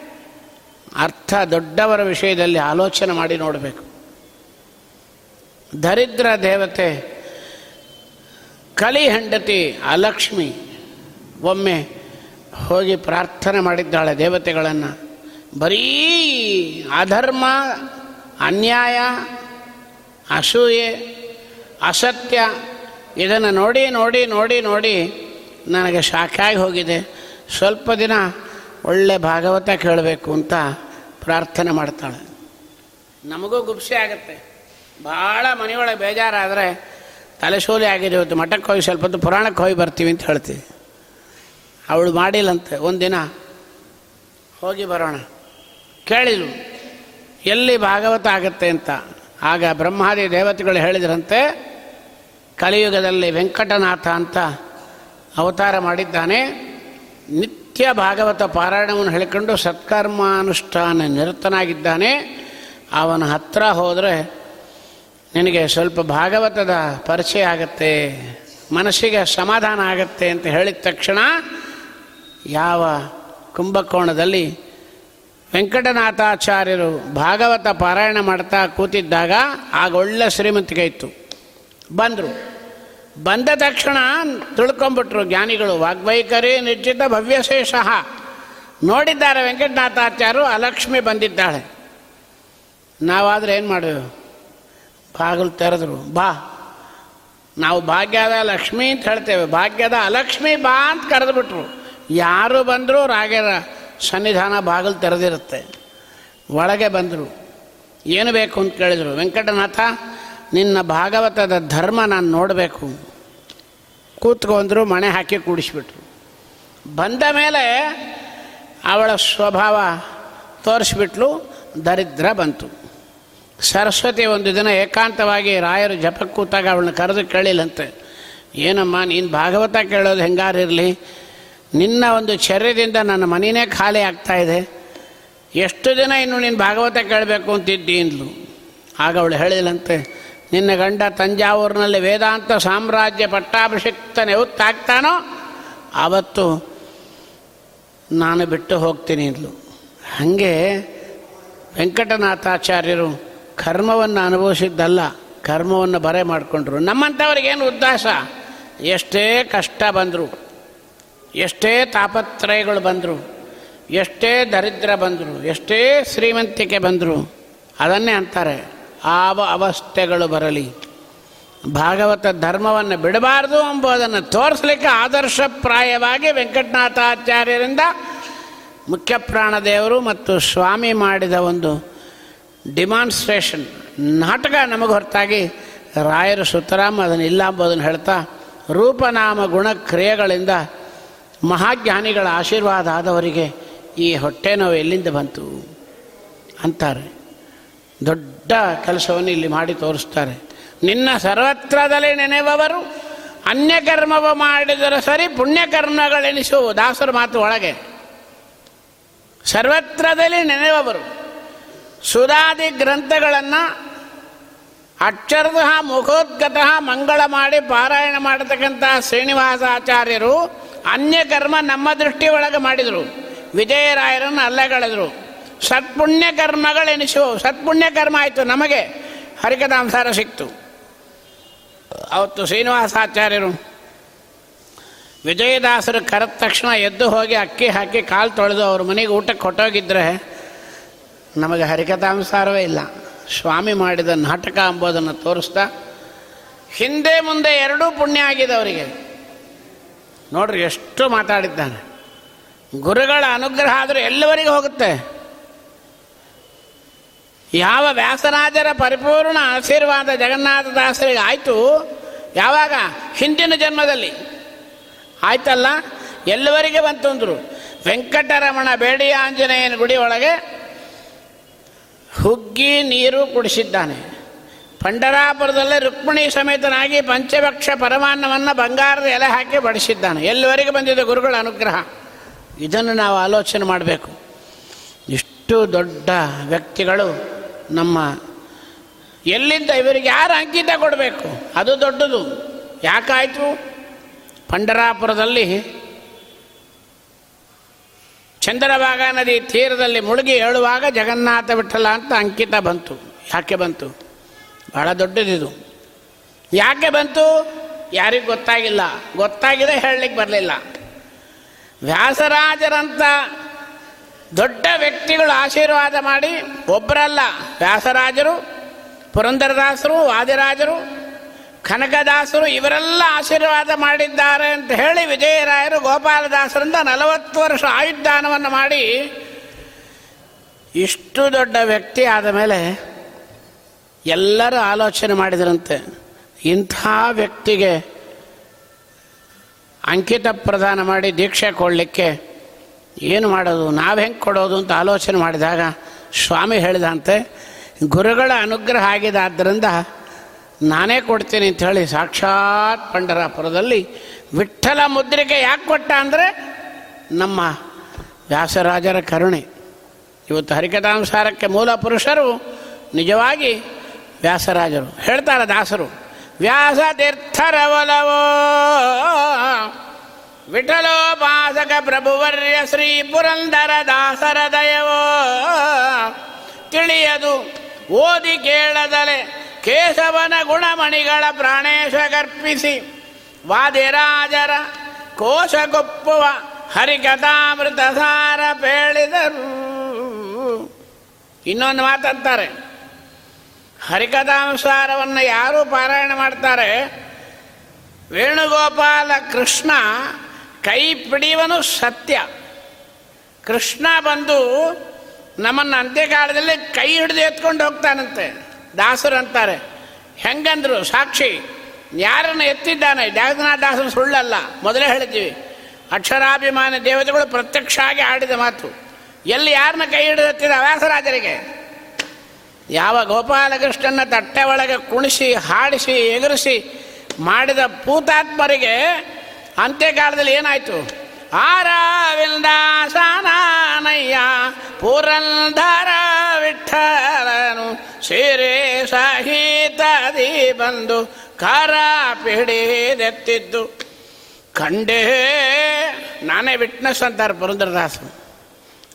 ಅರ್ಥ ದೊಡ್ಡವರ ವಿಷಯದಲ್ಲಿ ಆಲೋಚನೆ ಮಾಡಿ ನೋಡಬೇಕು. ದರಿದ್ರ ದೇವತೆ ಕಲಿ ಹೆಂಡತಿ ಅಲಕ್ಷ್ಮಿ ಒಮ್ಮೆ ಹೋಗಿ ಪ್ರಾರ್ಥನೆ ಮಾಡಿದ್ದಾಳೆ ದೇವತೆಗಳನ್ನು. ಬರೀ ಅಧರ್ಮ, ಅನ್ಯಾಯ, ಅಸೂಯೆ, ಅಸತ್ಯ ಇದನ್ನು ನೋಡಿ ನೋಡಿ ನೋಡಿ ನೋಡಿ ನನಗೆ ಶಾಖಾಗಿ ಹೋಗಿದೆ. ಸ್ವಲ್ಪ ದಿನ ಒಳ್ಳೆ ಭಾಗವತ ಕೇಳಬೇಕು ಅಂತ ಪ್ರಾರ್ಥನೆ ಮಾಡ್ತಾಳೆ. ನಮಗೂ ಗುಪ್ಸೆ ಆಗುತ್ತೆ. ಭಾಳ ಮನೆಯೊಳಗೆ ಬೇಜಾರಾದರೆ ತಲೆಶೂಲಿ ಆಗಿದೆ ಮಠಕ್ಕೆ ಹೋಗಿ ಸ್ವಲ್ಪ ಹೊತ್ತು ಪುರಾಣಕ್ಕೆ ಹೋಗಿ ಬರ್ತೀವಿ ಅಂತ ಹೇಳ್ತೀವಿ. ಅವಳು ಮಾಡಿಲ್ಲಂತೆ. ಒಂದಿನ ಹೋಗಿ ಬರೋಣ. ಕೇಳಿದ್ರು ಎಲ್ಲಿ ಭಾಗವತ ಆಗುತ್ತೆ ಅಂತ. ಆಗ ಬ್ರಹ್ಮಾದಿ ದೇವತೆಗಳು ಹೇಳಿದ್ರಂತೆ, ಕಲಿಯುಗದಲ್ಲಿ ವೆಂಕಟನಾಥ ಅಂತ ಅವತಾರ ಮಾಡಿದ್ದಾನೆ. ನಿತ್ಯ ಭಾಗವತ ಪಾರಾಯಣವನ್ನು ಹೇಳಿಕೊಂಡು ಸತ್ಕರ್ಮಾನುಷ್ಠಾನ ನಿರತನಾಗಿದ್ದಾನೆ. ಅವನ ಹತ್ರ ಹೋದರೆ ನಿನಗೆ ಸ್ವಲ್ಪ ಭಾಗವತದ ಪರಿಚಯ ಆಗತ್ತೆ, ಮನಸ್ಸಿಗೆ ಸಮಾಧಾನ ಆಗತ್ತೆ ಅಂತ ಹೇಳಿದ ತಕ್ಷಣ ಯಾವ ಕುಂಭಕೋಣದಲ್ಲಿ ವೆಂಕಟನಾಥಾಚಾರ್ಯರು ಭಾಗವತ ಪಾರಾಯಣ ಮಾಡ್ತಾ ಕೂತಿದ್ದಾಗ ಆಗ ಒಳ್ಳೆ ಶ್ರೀಮಂತಿಕೆ ಇತ್ತು. ಬಂದರು. ಬಂದ ತಕ್ಷಣ ತಿಳ್ಕೊಂಬಿಟ್ರು ಜ್ಞಾನಿಗಳು ವಾಗ್ವೈಖರಿ ನಿಶ್ಚಿತ ಭವ್ಯಶೇಷ. ನೋಡಿದ್ದಾರೆ ವೆಂಕಟನಾಥಾಚಾರ್ಯರು ಅಲಕ್ಷ್ಮಿ ಬಂದಿದ್ದಾಳೆ. ನಾವಾದ್ರೆ ಏನು ಮಾಡಿದೆವು ಬಾಗಿಲು ತೆರೆದ್ರು. ಬಾ. ನಾವು ಭಾಗ್ಯದ ಲಕ್ಷ್ಮಿ ಅಂತ ಹೇಳ್ತೇವೆ. ಭಾಗ್ಯದ ಅಲಕ್ಷ್ಮಿ ಬಾ ಅಂತ ಕರೆದುಬಿಟ್ರು. ಯಾರು ಬಂದರೂ ರಾಗರ ಸನ್ನಿಧಾನ ಬಾಗಿಲು ತೆರೆದಿರುತ್ತೆ. ಒಳಗೆ ಬಂದರು. ಏನು ಬೇಕು ಅಂತ ಕೇಳಿದರು. ವೆಂಕಟನಾಥ, ನಿನ್ನ ಭಾಗವತದ ಧರ್ಮ ನಾನು ನೋಡಬೇಕು. ಕೂತ್ಕೊಂಡ್ರು ಮಣೆ ಹಾಕಿ ಕೂಡಿಸ್ಬಿಟ್ರು. ಬಂದ ಮೇಲೆ ಅವಳ ಸ್ವಭಾವ ತೋರಿಸ್ಬಿಟ್ಲು, ದರಿದ್ರ ಬಂತು. ಸರಸ್ವತಿ ಒಂದು ದಿನ ಏಕಾಂತವಾಗಿ ರಾಯರು ಜಪಕ್ಕೆ ಕೂತಾಗ ಅವಳನ್ನ ಕರೆದು ಕೇಳಿಲ್ಲಂತೆ, ಏನಮ್ಮ, ನೀನು ಭಾಗವತ ಕೇಳೋದು ಹೆಂಗಾರಿರಲಿ? ನಿನ್ನ ಒಂದು ಚರ್ಯದಿಂದ ನನ್ನ ಮನೆಯೇ ಖಾಲಿ ಆಗ್ತಾ ಇದೆ. ಎಷ್ಟು ದಿನ ಇನ್ನು ನೀನು ಭಾಗವತ ಕೇಳಬೇಕು ಅಂತಿದ್ದಿ? ಅಂದ್ಲು. ಆಗ ಅವಳು ಹೇಳಿಲ್ಲಂತೆ ನಿನ್ನ ಗಂಡ ತಂಜಾವೂರಿನಲ್ಲಿ ವೇದಾಂತ ಸಾಮ್ರಾಜ್ಯ ಪಟ್ಟಾಭಿಷಿಕ್ತನೇ ಹೊತ್ತಾಗ್ತಾನೋ ಆವತ್ತು ನಾನು ಬಿಟ್ಟು ಹೋಗ್ತೀನಿ ಇಲ್ಲು ಹಾಗೆ ವೆಂಕಟನಾಥಾಚಾರ್ಯರು ಕರ್ಮವನ್ನು ಅನುಭವಿಸಿದ್ದಲ್ಲ, ಕರ್ಮವನ್ನು ಬರೆ ಮಾಡಿಕೊಂಡ್ರು. ನಮ್ಮಂಥವ್ರಿಗೇನು ಉದ್ದಾಸ ಎಷ್ಟೇ ಕಷ್ಟ ಬಂದರು, ಎಷ್ಟೇ ತಾಪತ್ರಯಗಳು ಬಂದರು, ಎಷ್ಟೇ ದರಿದ್ರ ಬಂದರು, ಎಷ್ಟೇ ಶ್ರೀಮಂತಿಕೆ ಬಂದರು, ಅದನ್ನೇ ಅಂತಾರೆ. ಆವ ಅವಸ್ಥೆಗಳು ಬರಲಿ. ಭಾಗವತ ಧರ್ಮವನ್ನು ಬಿಡಬಾರ್ದು ಎಂಬುದನ್ನು ತೋರಿಸಲಿಕ್ಕೆ ಆದರ್ಶಪ್ರಾಯವಾಗಿ ವೆಂಕಟನಾಥಾಚಾರ್ಯರಿಂದ ಮುಖ್ಯ ಪ್ರಾಣದೇವರು ಮತ್ತು ಸ್ವಾಮಿ ಮಾಡಿದ ಒಂದು ಡಿಮಾನ್ಸ್ಟ್ರೇಷನ್ ನಾಟಕ ನಮಗೆ ಹೊರತಾಗಿ ರಾಯರು ಸುತರಾಮ್ ಅದನ್ನು ಇಲ್ಲ ಎಂಬುದನ್ನು ಹೇಳ್ತಾ, ರೂಪನಾಮ ಗುಣ ಕ್ರಿಯೆಗಳಿಂದ ಮಹಾಜ್ಞಾನಿಗಳ ಆಶೀರ್ವಾದ ಆದವರಿಗೆ ಈ ಹೊಟ್ಟೆ ನೋವು ಎಲ್ಲಿಂದ ಬಂತು? ಅಂತಾರೆ. ದೊಡ್ಡ ಕೆಲಸವನ್ನು ಇಲ್ಲಿ ಮಾಡಿ ತೋರಿಸ್ತಾರೆ. ನಿನ್ನ ಸರ್ವತ್ರದಲ್ಲಿ ನೆನೆವವರು ಅನ್ಯಕರ್ಮವ ಮಾಡಿದರೆ ಸರಿ ಪುಣ್ಯಕರ್ಮಗಳೆನಿಸು. ದಾಸರ ಮಾತು ಒಳಗೆ. ಸರ್ವತ್ರದಲ್ಲಿ ನೆನೆವವರು ಸುಧಾದಿ ಗ್ರಂಥಗಳನ್ನು ಅಕ್ಷರತಃ, ಮುಖೋದ್ಗತಃ ಮಂಗಳ ಮಾಡಿ ಪಾರಾಯಣ ಮಾಡತಕ್ಕಂಥ ಶ್ರೀನಿವಾಸಾಚಾರ್ಯರು ಅನ್ಯಕರ್ಮ ನಮ್ಮ ದೃಷ್ಟಿ ಒಳಗೆ ಮಾಡಿದರು. ವಿಜಯರಾಯರನ್ನು ಅಲ್ಲಗಳೆದರು. ಸತ್ಪುಣ್ಯ ಕರ್ಮಗಳೆನಿಸು ಸತ್ಪುಣ್ಯ ಕರ್ಮ ಆಯಿತು, ನಮಗೆ ಹರಿಕಥಾಂಸಾರ ಸಿಕ್ತು. ಅವತ್ತು ಶ್ರೀನಿವಾಸಾಚಾರ್ಯರು ವಿಜಯದಾಸರು ಕರೆದ ತಕ್ಷಣ ಎದ್ದು ಹೋಗಿ ಅಕ್ಕಿ ಹಾಕಿ ಕಾಲು ತೊಳೆದು ಅವ್ರ ಮನೆಗೆ ಊಟಕ್ಕೆ ಕೊಟ್ಟೋಗಿದ್ರೆ ನಮಗೆ ಹರಿಕಥಾಂಸಾರವೇ ಇಲ್ಲ. ಸ್ವಾಮಿ ಮಾಡಿದ ನಾಟಕ ಎಂಬುದನ್ನು ತೋರಿಸ್ತಾ ಹಿಂದೆ ಮುಂದೆ ಎರಡೂ ಪುಣ್ಯ ಆಗಿದೆ ಅವರಿಗೆ. ನೋಡ್ರಿ ಎಷ್ಟು ಮಾತಾಡಿದ್ದಾನೆ. ಗುರುಗಳ ಅನುಗ್ರಹ ಆದರೂ ಎಲ್ಲವರಿಗೂ ಹೋಗುತ್ತೆ. ಯಾವ ವ್ಯಾಸರಾಜರ ಪರಿಪೂರ್ಣ ಆಶೀರ್ವಾದ ಜಗನ್ನಾಥದಾಸರಿಗೆ ಆಯಿತು? ಯಾವಾಗ? ಹಿಂದಿನ ಜನ್ಮದಲ್ಲಿ. ಆಯ್ತಲ್ಲ? ಎಲ್ಲವರಿಗೆ ಬಂತಂದ್ರು. ವೆಂಕಟರಮಣ ಬೇಡಿ ಆಂಜನೇಯನ ಗುಡಿ ಒಳಗೆ ಹುಗ್ಗಿ ನೀರು ಕುಡಿಸಿದ್ದಾನೆ. ಪಂಡರಾಪುರದಲ್ಲೇ ರುಕ್ಮಿಣಿ ಸಮೇತನಾಗಿ ಪಂಚಭಕ್ಷ ಪರಮಾನ್ನವನ್ನು ಬಂಗಾರದ ಎಲೆ ಹಾಕಿ ಬಡಿಸಿದ್ದಾನೆ. ಎಲ್ಲಿವರೆಗೆ ಬಂದಿದೆ ಗುರುಗಳ ಅನುಗ್ರಹ. ಇದನ್ನು ನಾವು ಆಲೋಚನೆ ಮಾಡಬೇಕು. ಇಷ್ಟು ದೊಡ್ಡ ವ್ಯಕ್ತಿಗಳು ನಮ್ಮ ಎಲ್ಲಿಂದ ಇವರಿಗೆ ಯಾರು ಅಂಕಿತ ಕೊಡಬೇಕು? ಅದು ದೊಡ್ಡದು. ಯಾಕಾಯಿತು? ಪಂಡರಾಪುರದಲ್ಲಿ ಚಂದ್ರಭಾಗ ನದಿ ತೀರದಲ್ಲಿ ಮುಳುಗಿ ಹೇಳುವಾಗ ಜಗನ್ನಾಥ ವಿಠಲ ಅಂತ ಅಂಕಿತ ಬಂತು. ಯಾಕೆ ಬಂತು? ಬಹಳ ದೊಡ್ಡದಿದು. ಯಾಕೆ ಬಂತು? ಯಾರಿಗೂ ಗೊತ್ತಾಗಿಲ್ಲ. ಗೊತ್ತಾಗಿದೆ ಹೇಳಲಿಕ್ಕೆ ಬರಲಿಲ್ಲ. ವ್ಯಾಸರಾಜರಂಥ ದೊಡ್ಡ ವ್ಯಕ್ತಿಗಳು ಆಶೀರ್ವಾದ ಮಾಡಿ ಒಬ್ಬರಲ್ಲ ವ್ಯಾಸರಾಜರು, ಪುರಂದರದಾಸರು, ವಾದಿರಾಜರು, ಕನಕದಾಸರು, ಇವರೆಲ್ಲ ಆಶೀರ್ವಾದ ಮಾಡಿದ್ದಾರೆ ಅಂತ ಹೇಳಿ ವಿಜಯರಾಯರು ಗೋಪಾಲದಾಸರಿಂದ ನಲವತ್ತು ವರ್ಷ ಆಯುಧಾನವನ್ನು ಮಾಡಿ ಇಷ್ಟು ದೊಡ್ಡ ವ್ಯಕ್ತಿ ಆದ ಮೇಲೆ ಎಲ್ಲರೂ ಆಲೋಚನೆ ಮಾಡಿದರಂತೆ. ಇಂಥ ವ್ಯಕ್ತಿಗೆ ಅಂಕಿತ ಪ್ರದಾನ ಮಾಡಿ ದೀಕ್ಷೆ ಕೊಡಲಿಕ್ಕೆ ಏನು ಮಾಡೋದು? ನಾವು ಹೆಂಗೆ ಕೊಡೋದು ಅಂತ ಆಲೋಚನೆ ಮಾಡಿದಾಗ ಸ್ವಾಮಿ ಹೇಳಿದಂತೆ, ಗುರುಗಳ ಅನುಗ್ರಹ ಆಗಿದೆ ನಾನೇ ಕೊಡ್ತೀನಿ ಅಂತ ಹೇಳಿ ಸಾಕ್ಷಾತ್ ಪಂಡರಾಪುರದಲ್ಲಿ ವಿಠಲ ಮುದ್ರಿಕೆ ಯಾಕೆ ಕೊಟ್ಟ ಅಂದರೆ ನಮ್ಮ ವ್ಯಾಸರಾಜರ ಕರುಣೆ. ಇವತ್ತು ಹರಿಕಥಾನುಸಾರಕ್ಕೆ ಮೂಲ ಪುರುಷರು ನಿಜವಾಗಿ ವ್ಯಾಸರಾಜರು. ಹೇಳ್ತಾರೆ ದಾಸರು, ವ್ಯಾಸ ತೀರ್ಥರ ಒಲವೋ ವಿಠಲೋಪಾಸಕ ಪ್ರಭುವರ್ಯ ಶ್ರೀ ಪುರಂದರ ದಾಸರ ದಯವೋ ತಿಳಿಯದು, ಓದಿ ಕೇಳದಲೆ ಕೇಶವನ ಗುಣಮಣಿಗಳ ಪ್ರಾಣೇಶ ವಾದಿರಾಜರ ಕೋಶಗೊಪ್ಪುವ ಹರಿಕಥಾಮೃತ ಸಾರ ಪೇಳಿದರು. ಇನ್ನೊಂದು ಮಾತಂತಾರೆ ಹರಿಕಥಾನುಸಾರವನ್ನು ಯಾರು ಪಾರಾಯಣ ಮಾಡ್ತಾರೆ? ವೇಣುಗೋಪಾಲ ಕೃಷ್ಣ ಕೈ ಪಿಡಿಯುವನು ಸತ್ಯ. ಕೃಷ್ಣ ಬಂದು ನಮ್ಮನ್ನು ಅಂತ್ಯಕಾಲದಲ್ಲಿ ಕೈ ಹಿಡಿದು ಎತ್ಕೊಂಡು ಹೋಗ್ತಾನಂತೆ. ದಾಸರು ಅಂತಾರೆ, ಹೆಂಗಂದ್ರು ಸಾಕ್ಷಿ, ಯಾರನ್ನು ಎತ್ತಿದ್ದಾನೆ? ಜಗನ್ನಾಥ ದಾಸರು ಸುಳ್ಳಲ್ಲ. ಮೊದಲೇ ಹೇಳಿದ್ದೀವಿ, ಅಕ್ಷರಾಭಿಮಾನ ದೇವತೆಗಳು ಪ್ರತ್ಯಕ್ಷ ಆಗಿ ಆಡಿದ ಮಾತು. ಎಲ್ಲಿ ಯಾರನ್ನ ಕೈ ಹಿಡಿದತ್ತಿದ ವ್ಯಾಸರಾಜರಿಗೆ? ಯಾವ ಗೋಪಾಲಕೃಷ್ಣನ ತಟ್ಟೆ ಒಳಗೆ ಕುಣಿಸಿ, ಹಾಡಿಸಿ, ಎಗರಿಸಿ ಮಾಡಿದ ಪೂತಾತ್ಮರಿಗೆ ಅಂತ್ಯಕಾಲದಲ್ಲಿ ಏನಾಯಿತು? ಆರವಿಲ್ದಾಸನಾನಯ್ಯ ಪುರಂದರ ವಿಠಲನು ಸೀರೆ ಸಹಿತದಿ ಬಂದು ಕರ ಪಿಡಿದೆತ್ತಿದ್ದು ಕಂಡೇ ನಾನೇ ವಿಟ್ನೆಸ್ ಅಂತಾರೆ ಪುರಂದರದಾಸರು.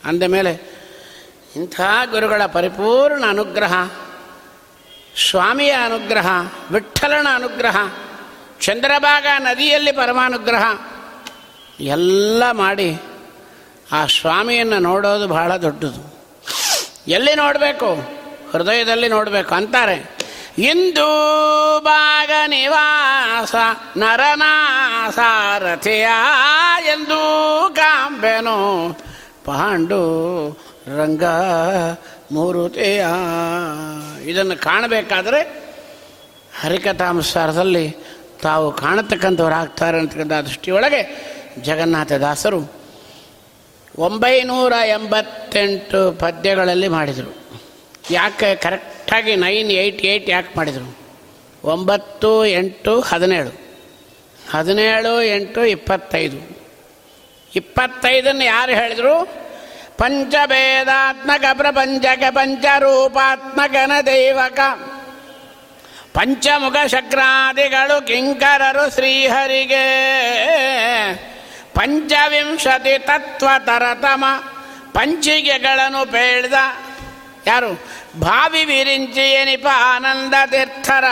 ಅಂದ ಮೇಲೆ ಇಂಥ ಗುರುಗಳ ಪರಿಪೂರ್ಣ ಅನುಗ್ರಹ, ಸ್ವಾಮಿಯ ಅನುಗ್ರಹ ವಿಠಲನ ಅನುಗ್ರಹ ಚಂದ್ರಭಾಗ ನದಿಯಲ್ಲಿ ಪರಮಾನುಗ್ರಹ. ಎಲ್ಲ ಮಾಡಿ ಆ ಸ್ವಾಮಿಯನ್ನು ನೋಡೋದು ಬಹಳ ದೊಡ್ಡದು. ಎಲ್ಲಿ ನೋಡಬೇಕು? ಹೃದಯದಲ್ಲಿ ನೋಡಬೇಕು ಅಂತಾರೆ. ಇಂದು ಭಾಗ ನಿವಾಸ ನರನಾಸಾರಥಿಯ ಎಂದು ಕಾಂಬೆನು. ಪಾಂಡು ರಂಗ ಮೂರುತೆಯ. ಇದನ್ನು ಕಾಣಬೇಕಾದರೆ ಹರಿಕಥಾಂಸಾರದಲ್ಲಿ ತಾವು ಕಾಣತಕ್ಕಂಥವರಾಗ್ತಾರೆ ಅಂತಕ್ಕಂಥ ದೃಷ್ಟಿಯೊಳಗೆ ಜಗನ್ನಾಥದಾಸರು ಒಂಬೈನೂರ ಎಂಬತ್ತೆಂಟು ಪದ್ಯಗಳಲ್ಲಿ ಮಾಡಿದರು. ಯಾಕೆ ಕರೆಕ್ಟಾಗಿ ನೈನ್ ಏಯ್ಟ್ ಏಯ್ಟ್ ಯಾಕೆ ಮಾಡಿದರು? ಒಂಬತ್ತು ಎಂಟು ಹದಿನೇಳು. ಹದಿನೇಳು ಎಂಟು ಇಪ್ಪತ್ತೈದು. ಇಪ್ಪತ್ತೈದನ್ನು ಯಾರು ಹೇಳಿದರು? ಪಂಚಭೇದಾತ್ಮಕ ಪ್ರಪಂಚಕ ಪಂಚರೂಪಾತ್ಮಕನ ದೈವಕ. ಪಂಚಮುಖ ಶಕ್ರಾದಿಗಳು ಕಿಂಕರರು ಶ್ರೀಹರಿಗೆ. ಪಂಚವಿಂಶತಿ ತತ್ವ ತರತಮ ಪಂಚಿಗೆಗಳನ್ನು ಪೇಳ್ದ. ಯಾರು? ಭಾವಿ ವಿರಿಂಚಿ ಏನಿಪ ಆನಂದ ತೀರ್ಥರ.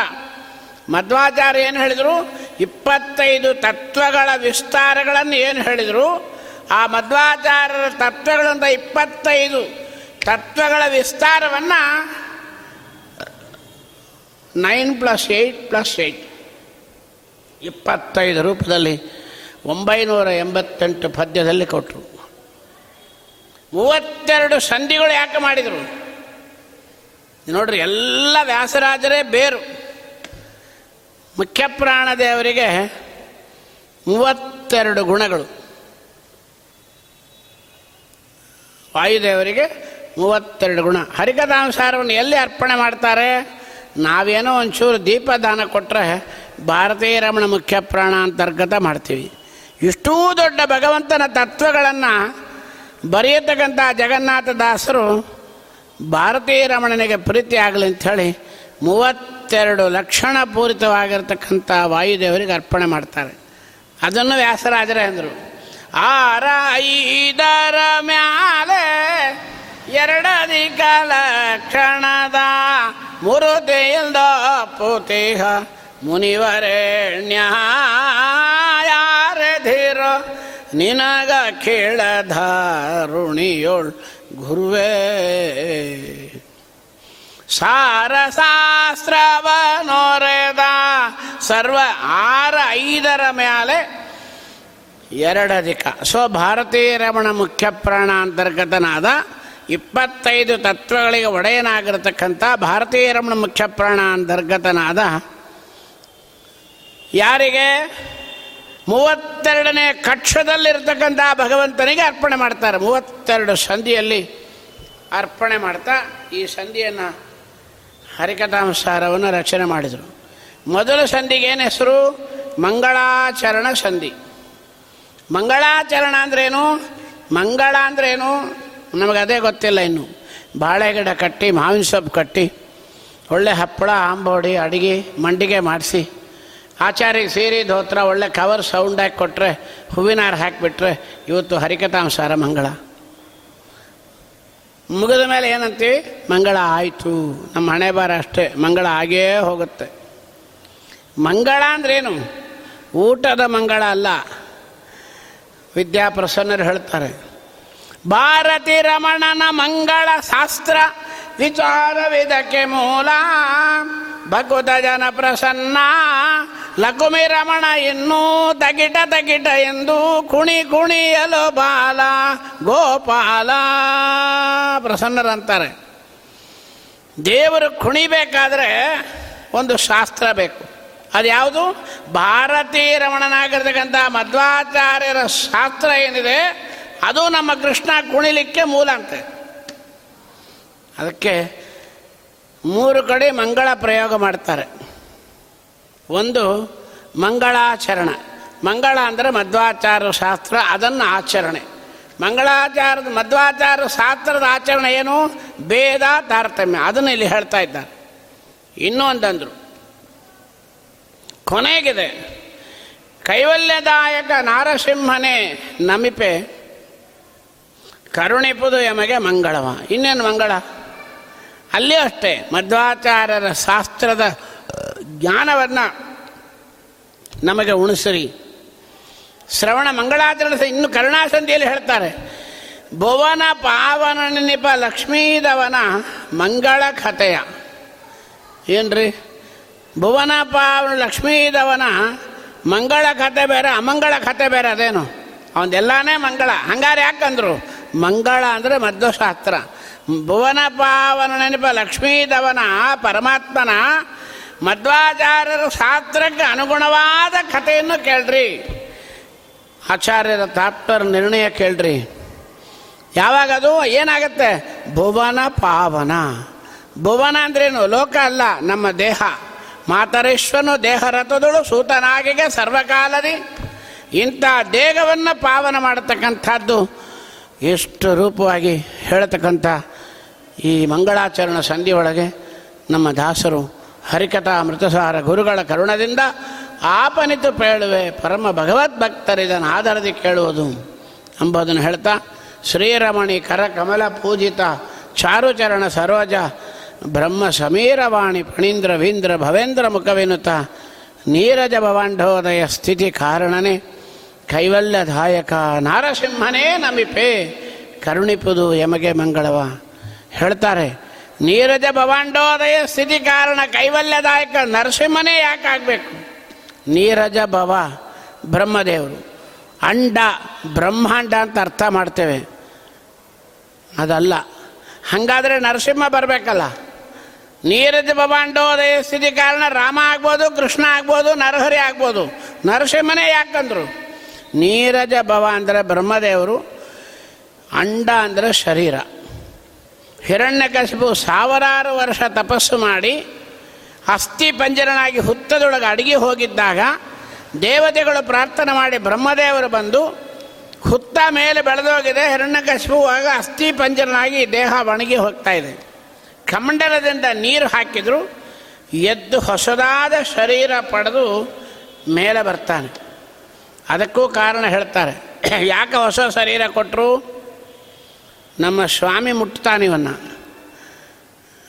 ಮಧ್ವಾಚಾರ್ಯ ಏನು ಹೇಳಿದರು? ಇಪ್ಪತ್ತೈದು ತತ್ವಗಳ ವಿಸ್ತಾರಗಳನ್ನು ಏನು ಹೇಳಿದರು? ಆ ಮಧ್ವಾಚಾರ್ಯರ ತತ್ವಗಳಂತ ಇಪ್ಪತ್ತೈದು ತತ್ವಗಳ ವಿಸ್ತಾರವನ್ನು nine plus eight plus eight. ಇಪ್ಪತ್ತೈದು ರೂಪದಲ್ಲಿ ಒಂಬೈನೂರ ಎಂಬತ್ತೆಂಟು ಪದ್ಯದಲ್ಲಿ ಕೊಟ್ಟರು ಮೂವತ್ತೆರಡು ಸಂಧಿಗಳು ಯಾಕೆ ಮಾಡಿದರು? ನೋಡ್ರಿ, ಎಲ್ಲ ವ್ಯಾಸರಾಜರೇ ಬೇರು. ಮುಖ್ಯ ಪ್ರಾಣದೇವರಿಗೆ ಮೂವತ್ತೆರಡು ಗುಣಗಳು. ವಾಯುದೇವರಿಗೆ ಮೂವತ್ತೆರಡು ಗುಣ. ಹರಿಕಥಾನುಸಾರವನ್ನು ಎಲ್ಲಿ ಅರ್ಪಣೆ ಮಾಡ್ತಾರೆ? ನಾವೇನೋ ಒಂಚೂರು ದೀಪದಾನ ಕೊಟ್ಟರೆ ಭಾರತೀಯ ರಮಣ ಮುಖ್ಯ ಪ್ರಾಣ ಅಂತರ್ಗತ ಮಾಡ್ತೀವಿ. ಇಷ್ಟೂ ದೊಡ್ಡ ಭಗವಂತನ ತತ್ವಗಳನ್ನು ಬರೆಯತಕ್ಕಂಥ ಜಗನ್ನಾಥ ದಾಸರು ಭಾರತೀಯ ರಮಣನಿಗೆ ಪ್ರೀತಿ ಆಗಲಿ ಅಂಥೇಳಿ ಮೂವತ್ತೆರಡು ಲಕ್ಷಣ ಪೂರಿತವಾಗಿರ್ತಕ್ಕಂಥ ವಾಯುದೇವರಿಗೆ ಅರ್ಪಣೆ ಮಾಡ್ತಾರೆ. ಅದನ್ನು ವ್ಯಾಸರಾಜರೇ ಅಂದರು. ಆರ ಐದರ ಮ್ಯಾಲೆ ಎರಡದಿಕ ಕ್ಷಣದ ಮುರುತಿಲ್ದ ಪೂತಿಹ ಮುನಿವರೆಣ್ಯ ಧೀರ ನಿನಗ ಕೇಳಧಾರುಣಿಯೋಳ್ ಗುರುವೇ. ಸಾರಶಾಸ್ತ್ರವನೋರೆದ ಸರ್ವ ಆರ ಐದರ ಮೇಲೆ ಎರಡಧಿಕ. ಸೊ ಭಾರತೀಯ ರಮಣ ಮುಖ್ಯ ಪ್ರಾಣ ಅಂತರ್ಗತನಾದ ಇಪ್ಪತ್ತೈದು ತತ್ವಗಳಿಗೆ ಒಡೆಯನಾಗಿರತಕ್ಕಂಥ ಭಾರತೀಯ ರಮಣ ಮುಖ್ಯ ಪ್ರಾಣ ಅಂತರ್ಗತನಾದ ಯಾರಿಗೆ? ಮೂವತ್ತೆರಡನೇ ಕಕ್ಷದಲ್ಲಿರ್ತಕ್ಕಂಥ ಭಗವಂತನಿಗೆ ಅರ್ಪಣೆ ಮಾಡ್ತಾರೆ. ಮೂವತ್ತೆರಡು ಸಂಧಿಯಲ್ಲಿ ಅರ್ಪಣೆ ಮಾಡ್ತಾ ಈ ಸಂಧಿಯನ್ನು ಹರಿಕಥಾಂಸಾರವನ್ನು ರಚನೆ ಮಾಡಿದರು. ಮೊದಲ ಸಂಧಿಗೆ ಏನು ಹೆಸರು? ಮಂಗಳಾಚರಣ ಸಂಧಿ. ಮಂಗಳಾಚರಣ ಅಂದ್ರೇನು ಮಂಗಳ ಅಂದ್ರೇನು ನಮಗೆ ಅದೇ ಗೊತ್ತಿಲ್ಲ ಇನ್ನು. ಬಾಳೆ ಗಿಡ ಕಟ್ಟಿ, ಮಾವಿನ ಸೊಪ್ಪು ಕಟ್ಟಿ, ಒಳ್ಳೆ ಹಪ್ಪಳ, ಆಂಬೋಡಿ, ಅಡಿಗೆ, ಮಂಡಿಗೆ ಮಾಡಿಸಿ. ಆಚಾರಿಗೆ ಸೀರೆ, ಧೋತ್ರ, ಒಳ್ಳೆ ಕವರ್ ಸೌಂಡ್ ಹಾಕಿ ಕೊಟ್ಟರೆ ಹೂವಿನಾರ ಹಾಕಿಬಿಟ್ರೆ, ಇವತ್ತು ಹರಿಕಥಾಂಸಾರ ಮಂಗಳ. ಮುಗಿದ ಮೇಲೆ ಏನಂತೀವಿ? ಮಂಗಳ ಆಯಿತು. ನಮ್ಮ ಹಣೆ ಬಾರ ಅಷ್ಟೇ. ಮಂಗಳ ಆಗೇ ಹೋಗುತ್ತೆ. ಮಂಗಳ ಅಂದ್ರೇನು? ಊಟದ ಮಂಗಳ ಅಲ್ಲ. ವಿದ್ಯಾಪ್ರಸನ್ನರು ಹೇಳ್ತಾರೆ. ಭಾರತಿ ರಮಣನ ಮಂಗಳ ಶಾಸ್ತ್ರ ವಿಚಾರವಿದಕ್ಕೆ ಮೂಲ. ಭಕುತ ಜನ ಪ್ರಸನ್ನ. ಲಕುಮಿ ರಮಣ ಇನ್ನೂ ತಗಿಟ ತಗಿಟ ಎಂದು ಕುಣಿ ಕುಣಿಯಲು ಬಾಲ. ಗೋಪಾಲ. ಪ್ರಸನ್ನರಂತಾರೆ. ದೇವರು ಕುಣಿಬೇಕಾದ್ರೆ ಒಂದು ಶಾಸ್ತ್ರ ಬೇಕು. ಅದು ಯಾವುದು? ಭಾರತೀ ರಮಣನಾಗಿರ್ತಕ್ಕಂಥ ಮಧ್ವಾಚಾರ್ಯರ ಶಾಸ್ತ್ರ ಏನಿದೆ? ಅದು ನಮ್ಮ ಕೃಷ್ಣ ಕುಣಿಲಿಕ್ಕೆ ಮೂಲ ಅಂತೆ. ಅದಕ್ಕೆ ಮೂರು ಕಡೆ ಮಂಗಳ ಪ್ರಯೋಗ ಮಾಡ್ತಾರೆ. ಒಂದು ಮಂಗಳಾಚರಣ. ಮಂಗಳ ಅಂದರೆ ಮಧ್ವಾಚಾರ ಶಾಸ್ತ್ರ, ಅದನ್ನು ಆಚರಣೆ. ಮಂಗಳಾಚಾರದ ಮಧ್ವಾಚಾರ ಶಾಸ್ತ್ರದ ಆಚರಣೆ ಏನು? ಭೇದ ತಾರತಮ್ಯ. ಅದನ್ನು ಇಲ್ಲಿ ಹೇಳ್ತಾ ಇದ್ದಾರೆ. ಇನ್ನೊಂದಂದರು. ಕೊನೆಗಿದೆ. ಕೈವಲ್ಯದಾಯಕ ನಾರಸಿಂಹನೇ ನಮಿಪೆ ಕರುಣಿಪುದು ಎಮಗೆ ಮಂಗಳವ. ಇನ್ನೇನು ಮಂಗಳ? ಅಲ್ಲಿ ಅಷ್ಟೇ. ಮಧ್ವಾಚಾರ್ಯರ ಶಾಸ್ತ್ರದ ಜ್ಞಾನವನ್ನು ನಮಗೆ ಉಣಿಸಿರಿ. ಶ್ರವಣ ಮಂಗಳಾಚರಣ ಇನ್ನು ಕರುಣಾಸಂಧಿಯಲ್ಲಿ ಹೇಳ್ತಾರೆ. ಭುವನ ಪಾವನ ನಿಪ ಲಕ್ಷ್ಮೀದವನ ಮಂಗಳ ಕಥೆಯ. ಏನ್ರಿ? ಭುವನ ಪಾವನ ಲಕ್ಷ್ಮೀದವನ ಮಂಗಳ ಕಥೆ ಬೇರೆ, ಅಮಂಗಳ ಕಥೆ ಬೇರೆ ಅದೇನು? ಅವನದೆಲ್ಲಾನೇ ಮಂಗಳ. ಹಂಗಾರೆ ಯಾಕಂದ್ರು ಮಂಗಳ ಅಂದರೆ ಮಧ್ವಶಾಸ್ತ್ರ ಭುವನ ಪಾವನ ನೆನಪ ಲಕ್ಷ್ಮೀದವನ, ಪರಮಾತ್ಮನ, ಮಧ್ವಾಚಾರ್ಯರ ಶಾಸ್ತ್ರಕ್ಕೆ ಅನುಗುಣವಾದ ಕಥೆಯನ್ನು ಕೇಳ್ರಿ. ಆಚಾರ್ಯರ ತಾಪ್ತರ ನಿರ್ಣಯ ಕೇಳ್ರಿ. ಯಾವಾಗದು ಏನಾಗುತ್ತೆ? ಭುವನ ಪಾವನ. ಭುವನ ಅಂದ್ರೇನು? ಲೋಕ ಅಲ್ಲ, ನಮ್ಮ ದೇಹ. ಮಾತರೇಶ್ವನು ದೇಹ ರಥದಳು ಸೂತನಾಗಿಗೆ ಸರ್ವಕಾಲದಿ. ಇಂಥ ದೇಹವನ್ನು ಪಾವನ ಮಾಡತಕ್ಕಂಥದ್ದು ಎಷ್ಟು ರೂಪವಾಗಿ ಹೇಳತಕ್ಕಂಥ ಈ ಮಂಗಳಾಚರಣ ಸಂಧಿ ಒಳಗೆ ನಮ್ಮ ದಾಸರು ಹರಿಕಥಾ ಮೃತಸಾರ ಗುರುಗಳ ಕರುಣದಿಂದ ಆಪನಿತು ಪೇಳುವೆ ಪರಮ ಭಗವದ್ಭಕ್ತರಿದನ್ನು ಆಧಾರದಿ ಕೇಳುವುದು ಎಂಬುದನ್ನು ಹೇಳ್ತಾ, ಶ್ರೀರಮಣಿ ಕರಕಮಲ ಪೂಜಿತ ಚಾರುಚರಣ ಸರೋಜ ಬ್ರಹ್ಮ ಸಮೀರವಾಣಿ ಫಣೀಂದ್ರ ವೀಂದ್ರ ಭವೇಂದ್ರ ಮುಖವಿನುತ ನೀರಜ ಭವಾಂಡೋದಯ ಸ್ಥಿತಿ ಕಾರಣನೇ ಕೈವಲ್ಯದಾಯಕ ನಾರಸಿಂಹನೇ ನಮಿಪೆ. ಕರುಣಿಪುದು ಯಮಗೆ ಮಂಗಳವ. ಹೇಳ್ತಾರೆ, ನೀರಜ ಭವಾಂಡೋದಯ ಸ್ಥಿತಿ ಕಾರಣ ಕೈವಲ್ಯದಾಯಕ ನರಸಿಂಹನೇ ಯಾಕಾಗಬೇಕು? ನೀರಜ ಭವ ಬ್ರಹ್ಮದೇವರು. ಅಂಡ, ಬ್ರಹ್ಮಾಂಡ ಅಂತ ಅರ್ಥ ಮಾಡ್ತೇವೆ. ಅದಲ್ಲ. ಹಾಗಾದರೆ ನರಸಿಂಹ ಬರಬೇಕಲ್ಲ. ನೀರಜ ಭವಾಂಡೋದಯ ಸ್ಥಿತಿ ಕಾರಣ ರಾಮ ಆಗ್ಬೋದು, ಕೃಷ್ಣ ಆಗ್ಬೋದು, ನರಹರಿ ಆಗ್ಬೋದು. ನರಸಿಂಹನೇ ಯಾಕಂದ್ರು? ನೀರಜ ಭವ ಅಂದರೆ ಬ್ರಹ್ಮದೇವರು, ಅಂಡ ಅಂದರೆ ಶರೀರ. ಹಿರಣ್ಯಕಶಿಪು ಸಾವಿರಾರು ವರ್ಷ ತಪಸ್ಸು ಮಾಡಿ ಅಸ್ಥಿ ಪಂಜರನಾಗಿ ಹುತ್ತದೊಳಗೆ ಅಡಿಗೆ ಹೋಗಿದ್ದಾಗ ದೇವತೆಗಳು ಪ್ರಾರ್ಥನೆ ಮಾಡಿ ಬ್ರಹ್ಮದೇವರು ಬಂದು ಹುತ್ತ ಮೇಲೆ ಬೆಳೆದೋಗಿದೆ ಹಿರಣ್ಯಕಶಿಪುವಾಗ ಅಸ್ಥಿ ಪಂಜರನಾಗಿ ದೇಹ ಒಣಗಿ ಹೋಗ್ತಾ ಇದೆ. ಕಮಂಡಲದಿಂದ ನೀರು ಹಾಕಿದರು, ಎದ್ದು ಹೊಸದಾದ ಶರೀರ ಪಡೆದು ಮೇಲೆ ಬರ್ತಾನೆ. ಅದಕ್ಕೂ ಕಾರಣ ಹೇಳ್ತಾರೆ. ಯಾಕೆ ಹೊಸ ಶರೀರ ಕೊಟ್ಟರು ನಮ್ಮ ಸ್ವಾಮಿ ಮುಟ್ತಾನೆ ಇವನ್ನ.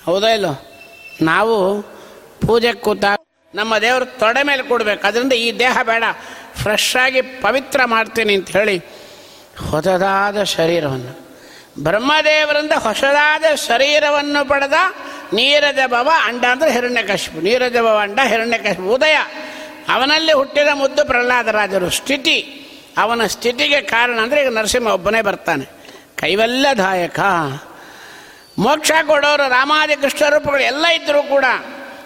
ಹೌದಾ ಇಲ್ಲೋ? ನಾವು ಪೂಜೆ ಕೂತ ನಮ್ಮ ದೇವರು ತೊಡೆ ಮೇಲೆ ಕೊಡಬೇಕು. ಅದರಿಂದ ಈ ದೇಹ ಬೇಡ. ಫ್ರೆಶ್ ಆಗಿ ಪವಿತ್ರ ಮಾಡ್ತೀನಿ ಅಂತ ಹೇಳಿ ಹೊಸದಾದ ಶರೀರವನ್ನು. ಬ್ರಹ್ಮದೇವರಿಂದ ಹೊಸದಾದ ಶರೀರವನ್ನು ಪಡೆದ ನೀರಜ ಭವ ಅಂಡ ಅಂದರೆ ಹಿರಣ್ಯಕಶ್ಯಪು. ನೀರಜ ಭವ ಅಂಡ ಹಿರಣ್ಯಕಶ್ಯಪು. ಉದಯ. ಅವನಲ್ಲಿ ಹುಟ್ಟಿದ ಮುದ್ದು ಪ್ರಹ್ಲಾದರಾಜರು. ಸ್ಥಿತಿ, ಅವನ ಸ್ಥಿತಿಗೆ ಕಾರಣ ಅಂದರೆ ಈಗ ನರಸಿಂಹ ಒಬ್ಬನೇ ಬರ್ತಾನೆ. ಕೈವಲ್ಲದಾಯಕ ಮೋಕ್ಷ ಕೊಡೋರು ರಾಮಾದಿ ಕೃಷ್ಣ ರೂಪಗಳು ಎಲ್ಲ ಇದ್ದರೂ ಕೂಡ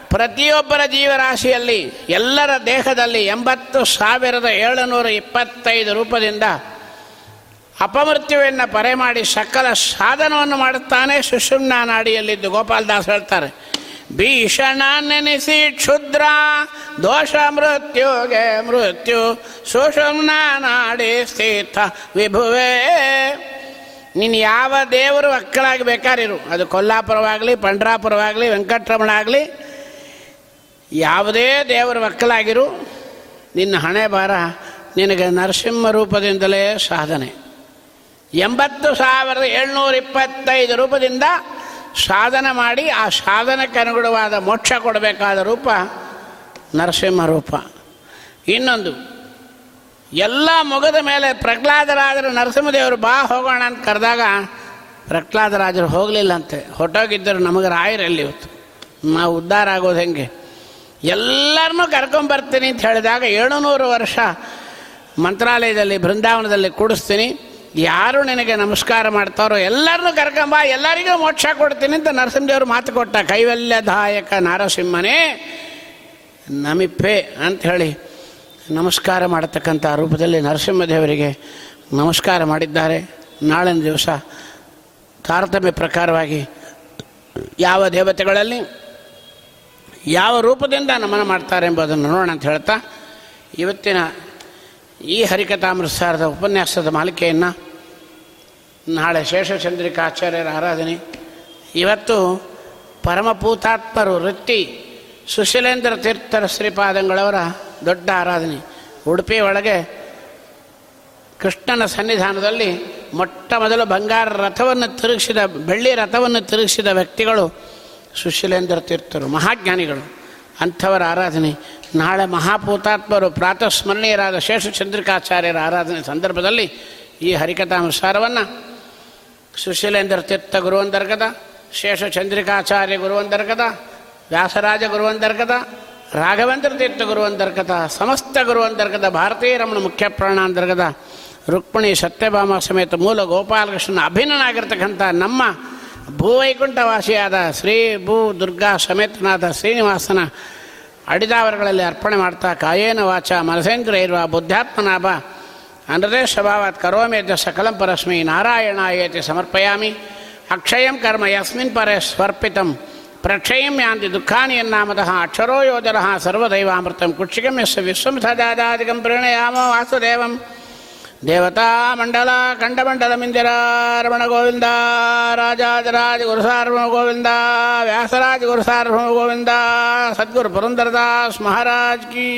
ಪ್ರತಿಯೊಬ್ಬರ ಜೀವರಾಶಿಯಲ್ಲಿ ಎಲ್ಲರ ದೇಹದಲ್ಲಿ ಎಂಬತ್ತು ಸಾವಿರದ ಏಳುನೂರ ಇಪ್ಪತ್ತೈದು ರೂಪದಿಂದ ಅಪಮೃತ್ಯುವನ್ನು ಪರೆ ಮಾಡಿ ಸಕಲ ಸಾಧನವನ್ನು ಮಾಡುತ್ತಾನೆ. ಸುಷುಮ್ನ ನಾಡಿಯಲ್ಲಿದ್ದು ಗೋಪಾಲದಾಸ್ ಹೇಳ್ತಾರೆ. ಭೀಷಣ ನೆನೆಸಿ ಕ್ಷುದ್ರ, ದೋಷ ಮೃತ್ಯುಗೆ ಮೃತ್ಯು, ಸುಷುಮ್ನ ನಾಡಿ ಸ್ಥಿತ ವಿಭುವೇ. ನೀನು ಯಾವ ದೇವರು ಮಕ್ಕಳಾಗಿ ಬೇಕಾರಿರು ಅದು ಕೊಲ್ಲಾಪುರವಾಗಲಿ, ಪಂಡ್ರಾಪುರವಾಗಲಿ ವೆಂಕಟರಮಣ ಆಗಲಿ ಯಾವುದೇ ದೇವರ ಮಕ್ಕಳಾಗಿರು ನಿನ್ನ ಹಣೆ ಬಾರ ನಿನಗೆ ನರಸಿಂಹ ರೂಪದಿಂದಲೇ ಸಾಧನೆ. ಎಂಬತ್ತು ಸಾವಿರದ ಏಳ್ನೂರ ಇಪ್ಪತ್ತೈದು ರೂಪದಿಂದ ಸಾಧನೆ ಮಾಡಿ ಆ ಸಾಧನಕ್ಕೆ ಅನುಗುಣವಾದ ಮೋಕ್ಷ ಕೊಡಬೇಕಾದ ರೂಪ ನರಸಿಂಹ ರೂಪ. ಇನ್ನೊಂದು, ಎಲ್ಲ ಮುಗದ ಮೇಲೆ ಪ್ರಹ್ಲಾದರಾಜರು ನರಸಿಂಹದೇವರು ಬಾ ಹೋಗೋಣ ಅಂತ ಕರೆದಾಗ ಪ್ರಹ್ಲಾದರಾಜರು ಹೋಗಲಿಲ್ಲಂತೆ ಹೊಟ್ಟೋಗಿದ್ದರು, ನಮಗೆ ರಾಯರಲ್ಲಿ ಇವತ್ತು. ನಾವು ಉದ್ಧಾರ ಆಗೋದು ಹೆಂಗೆ? ಎಲ್ಲರನ್ನೂ ಕರ್ಕೊಂಬರ್ತೀನಿ ಅಂತ ಹೇಳಿದಾಗ ಏಳುನೂರು ವರ್ಷ ಮಂತ್ರಾಲಯದಲ್ಲಿ, ಬೃಂದಾವನದಲ್ಲಿ ಕೂಡಿಸ್ತೀನಿ. ಯಾರು ನಿನಗೆ ನಮಸ್ಕಾರ ಮಾಡ್ತಾರೋ ಎಲ್ಲರನ್ನೂ ಕರ್ಕಂಬ, ಎಲ್ಲರಿಗೂ ಮೋಕ್ಷ ಕೊಡ್ತೀನಿ ಅಂತ ನರಸಿಂಹದೇವರು ಮಾತು ಕೊಟ್ಟ. ಕೈವಲ್ಯದಾಯಕ ನಾರಸಿಂಹನೇ, ನಮಿಪ್ಪೆ ಅಂತ ಹೇಳಿ ನಮಸ್ಕಾರ ಮಾಡತಕ್ಕಂಥ ರೂಪದಲ್ಲಿ ನರಸಿಂಹದೇವರಿಗೆ ನಮಸ್ಕಾರ ಮಾಡಿದ್ದಾರೆ. ನಾಳಿನ ದಿವಸ ತಾರತಮ್ಯ ಪ್ರಕಾರವಾಗಿ ಯಾವ ದೇವತೆಗಳಲ್ಲಿ, ಯಾವ ರೂಪದಿಂದ ನಮನ ಮಾಡ್ತಾರೆ ಎಂಬುದನ್ನು ನೋಡೋಣ ಅಂತ ಹೇಳ್ತಾ, ಇವತ್ತಿನ ಈ ಹರಿಕಥಾಮೃತಸಾರದ ಉಪನ್ಯಾಸದ ಮಾಲಿಕೆಯನ್ನು ನಾಳೆ ಶೇಷಚಂದ್ರಿಕಾಚಾರ್ಯರ ಆರಾಧನೆ. ಇವತ್ತು ಪರಮಪೂತಾತ್ಮರು ವೃತ್ತಿ ಸುಶೀಲೇಂದ್ರ ತೀರ್ಥರ ಶ್ರೀಪಾದಂಗಳವರ ದೊಡ್ಡ ಆರಾಧನೆ. ಉಡುಪಿ ಒಳಗೆ ಕೃಷ್ಣನ ಸನ್ನಿಧಾನದಲ್ಲಿ ಮೊಟ್ಟ ಮೊದಲು ಬಂಗಾರ ರಥವನ್ನು ತಿರುಗಿಸಿದ, ಬೆಳ್ಳಿ ರಥವನ್ನು ತಿರುಗಿಸಿದ ವ್ಯಕ್ತಿಗಳು ಸುಶೀಲೇಂದ್ರ ತೀರ್ಥರು, ಮಹಾಜ್ಞಾನಿಗಳು. ಅಂಥವರ ಆರಾಧನೆ. ನಾಳೆ ಮಹಾಪೂತಾತ್ಮರು ಪ್ರಾತಃ ಸ್ಮರಣೀಯರಾದ ಶೇಷಚಂದ್ರಿಕಾಚಾರ್ಯರ ಆರಾಧನೆ ಸಂದರ್ಭದಲ್ಲಿ ಈ ಹರಿಕಥಾನುಸಾರವನ್ನು ಸುಶೀಲೇಂದ್ರ ತೀರ್ಥ ಗುರುವಂದರ್ಗದ ಶೇಷಚಂದ್ರಿಕಾಚಾರ್ಯ ಗುರುವಂದರ್ಗದ, ವ್ಯಾಸರಾಜ ಗುರುವಂದರ್ಗದ ರಾಘವೇಂದ್ರ ತೀರ್ಥ ಗುರುವಂದರ್ಗದ ಸಮಸ್ತ ಗುರುವಂದರ್ಗದ, ಭಾರತೀಯ ರಮಣ ಮುಖ್ಯ ಪ್ರಾಣಾಂತರ್ಗದ ರುಕ್ಮಿಣಿ ಸತ್ಯಭಾಮ ಸಮೇತ ಮೂಲ ಗೋಪಾಲಕೃಷ್ಣನ ಅಭಿನ್ನನಾಗಿರ್ತಕ್ಕಂಥ ನಮ್ಮ ಭೂವೈಕುಂಠವಾಸಿಯಾದ ಶ್ರೀ ಭೂ ದುರ್ಗಾ ಸಮೇತನಾದ ಶ್ರೀನಿವಾಸನ ಅಡಿದಾವರಗಳಲ್ಲಿ ಅರ್ಪಣೆ ಮಾಡ್ತಾ ಕಾಯೇನ ವಾಚ ಮನಸೇಂದ್ರ ಇರುವ ಬುದ್ಧಾತ್ಮನಾಭ అనృదేశభావాత్ కరోమేద్య సకలం పరస్మై నారాయణాయేతి సమర్పయామి. అక్షయం కర్మ ఎస్మిన్ పరే స్వర్పితం. ప్రక్షయం యాంతి దుఃఖాన్ని ఎన్నామద అక్షరో యోజన సర్వదైవామృతం. కుక్షికం ఎస్ విశ్వం సదాదాదికం ప్రణయామో వాసుదేవం. దేవతామండల ఖండమండలమింజరారమణ గోవింద రాజాజరాజ గురుసార్వమ గోవింద వ్యాసరాజ గురుసార్వమ గోవింద సద్గురు పురందరదాస్ మహారాజ్కీ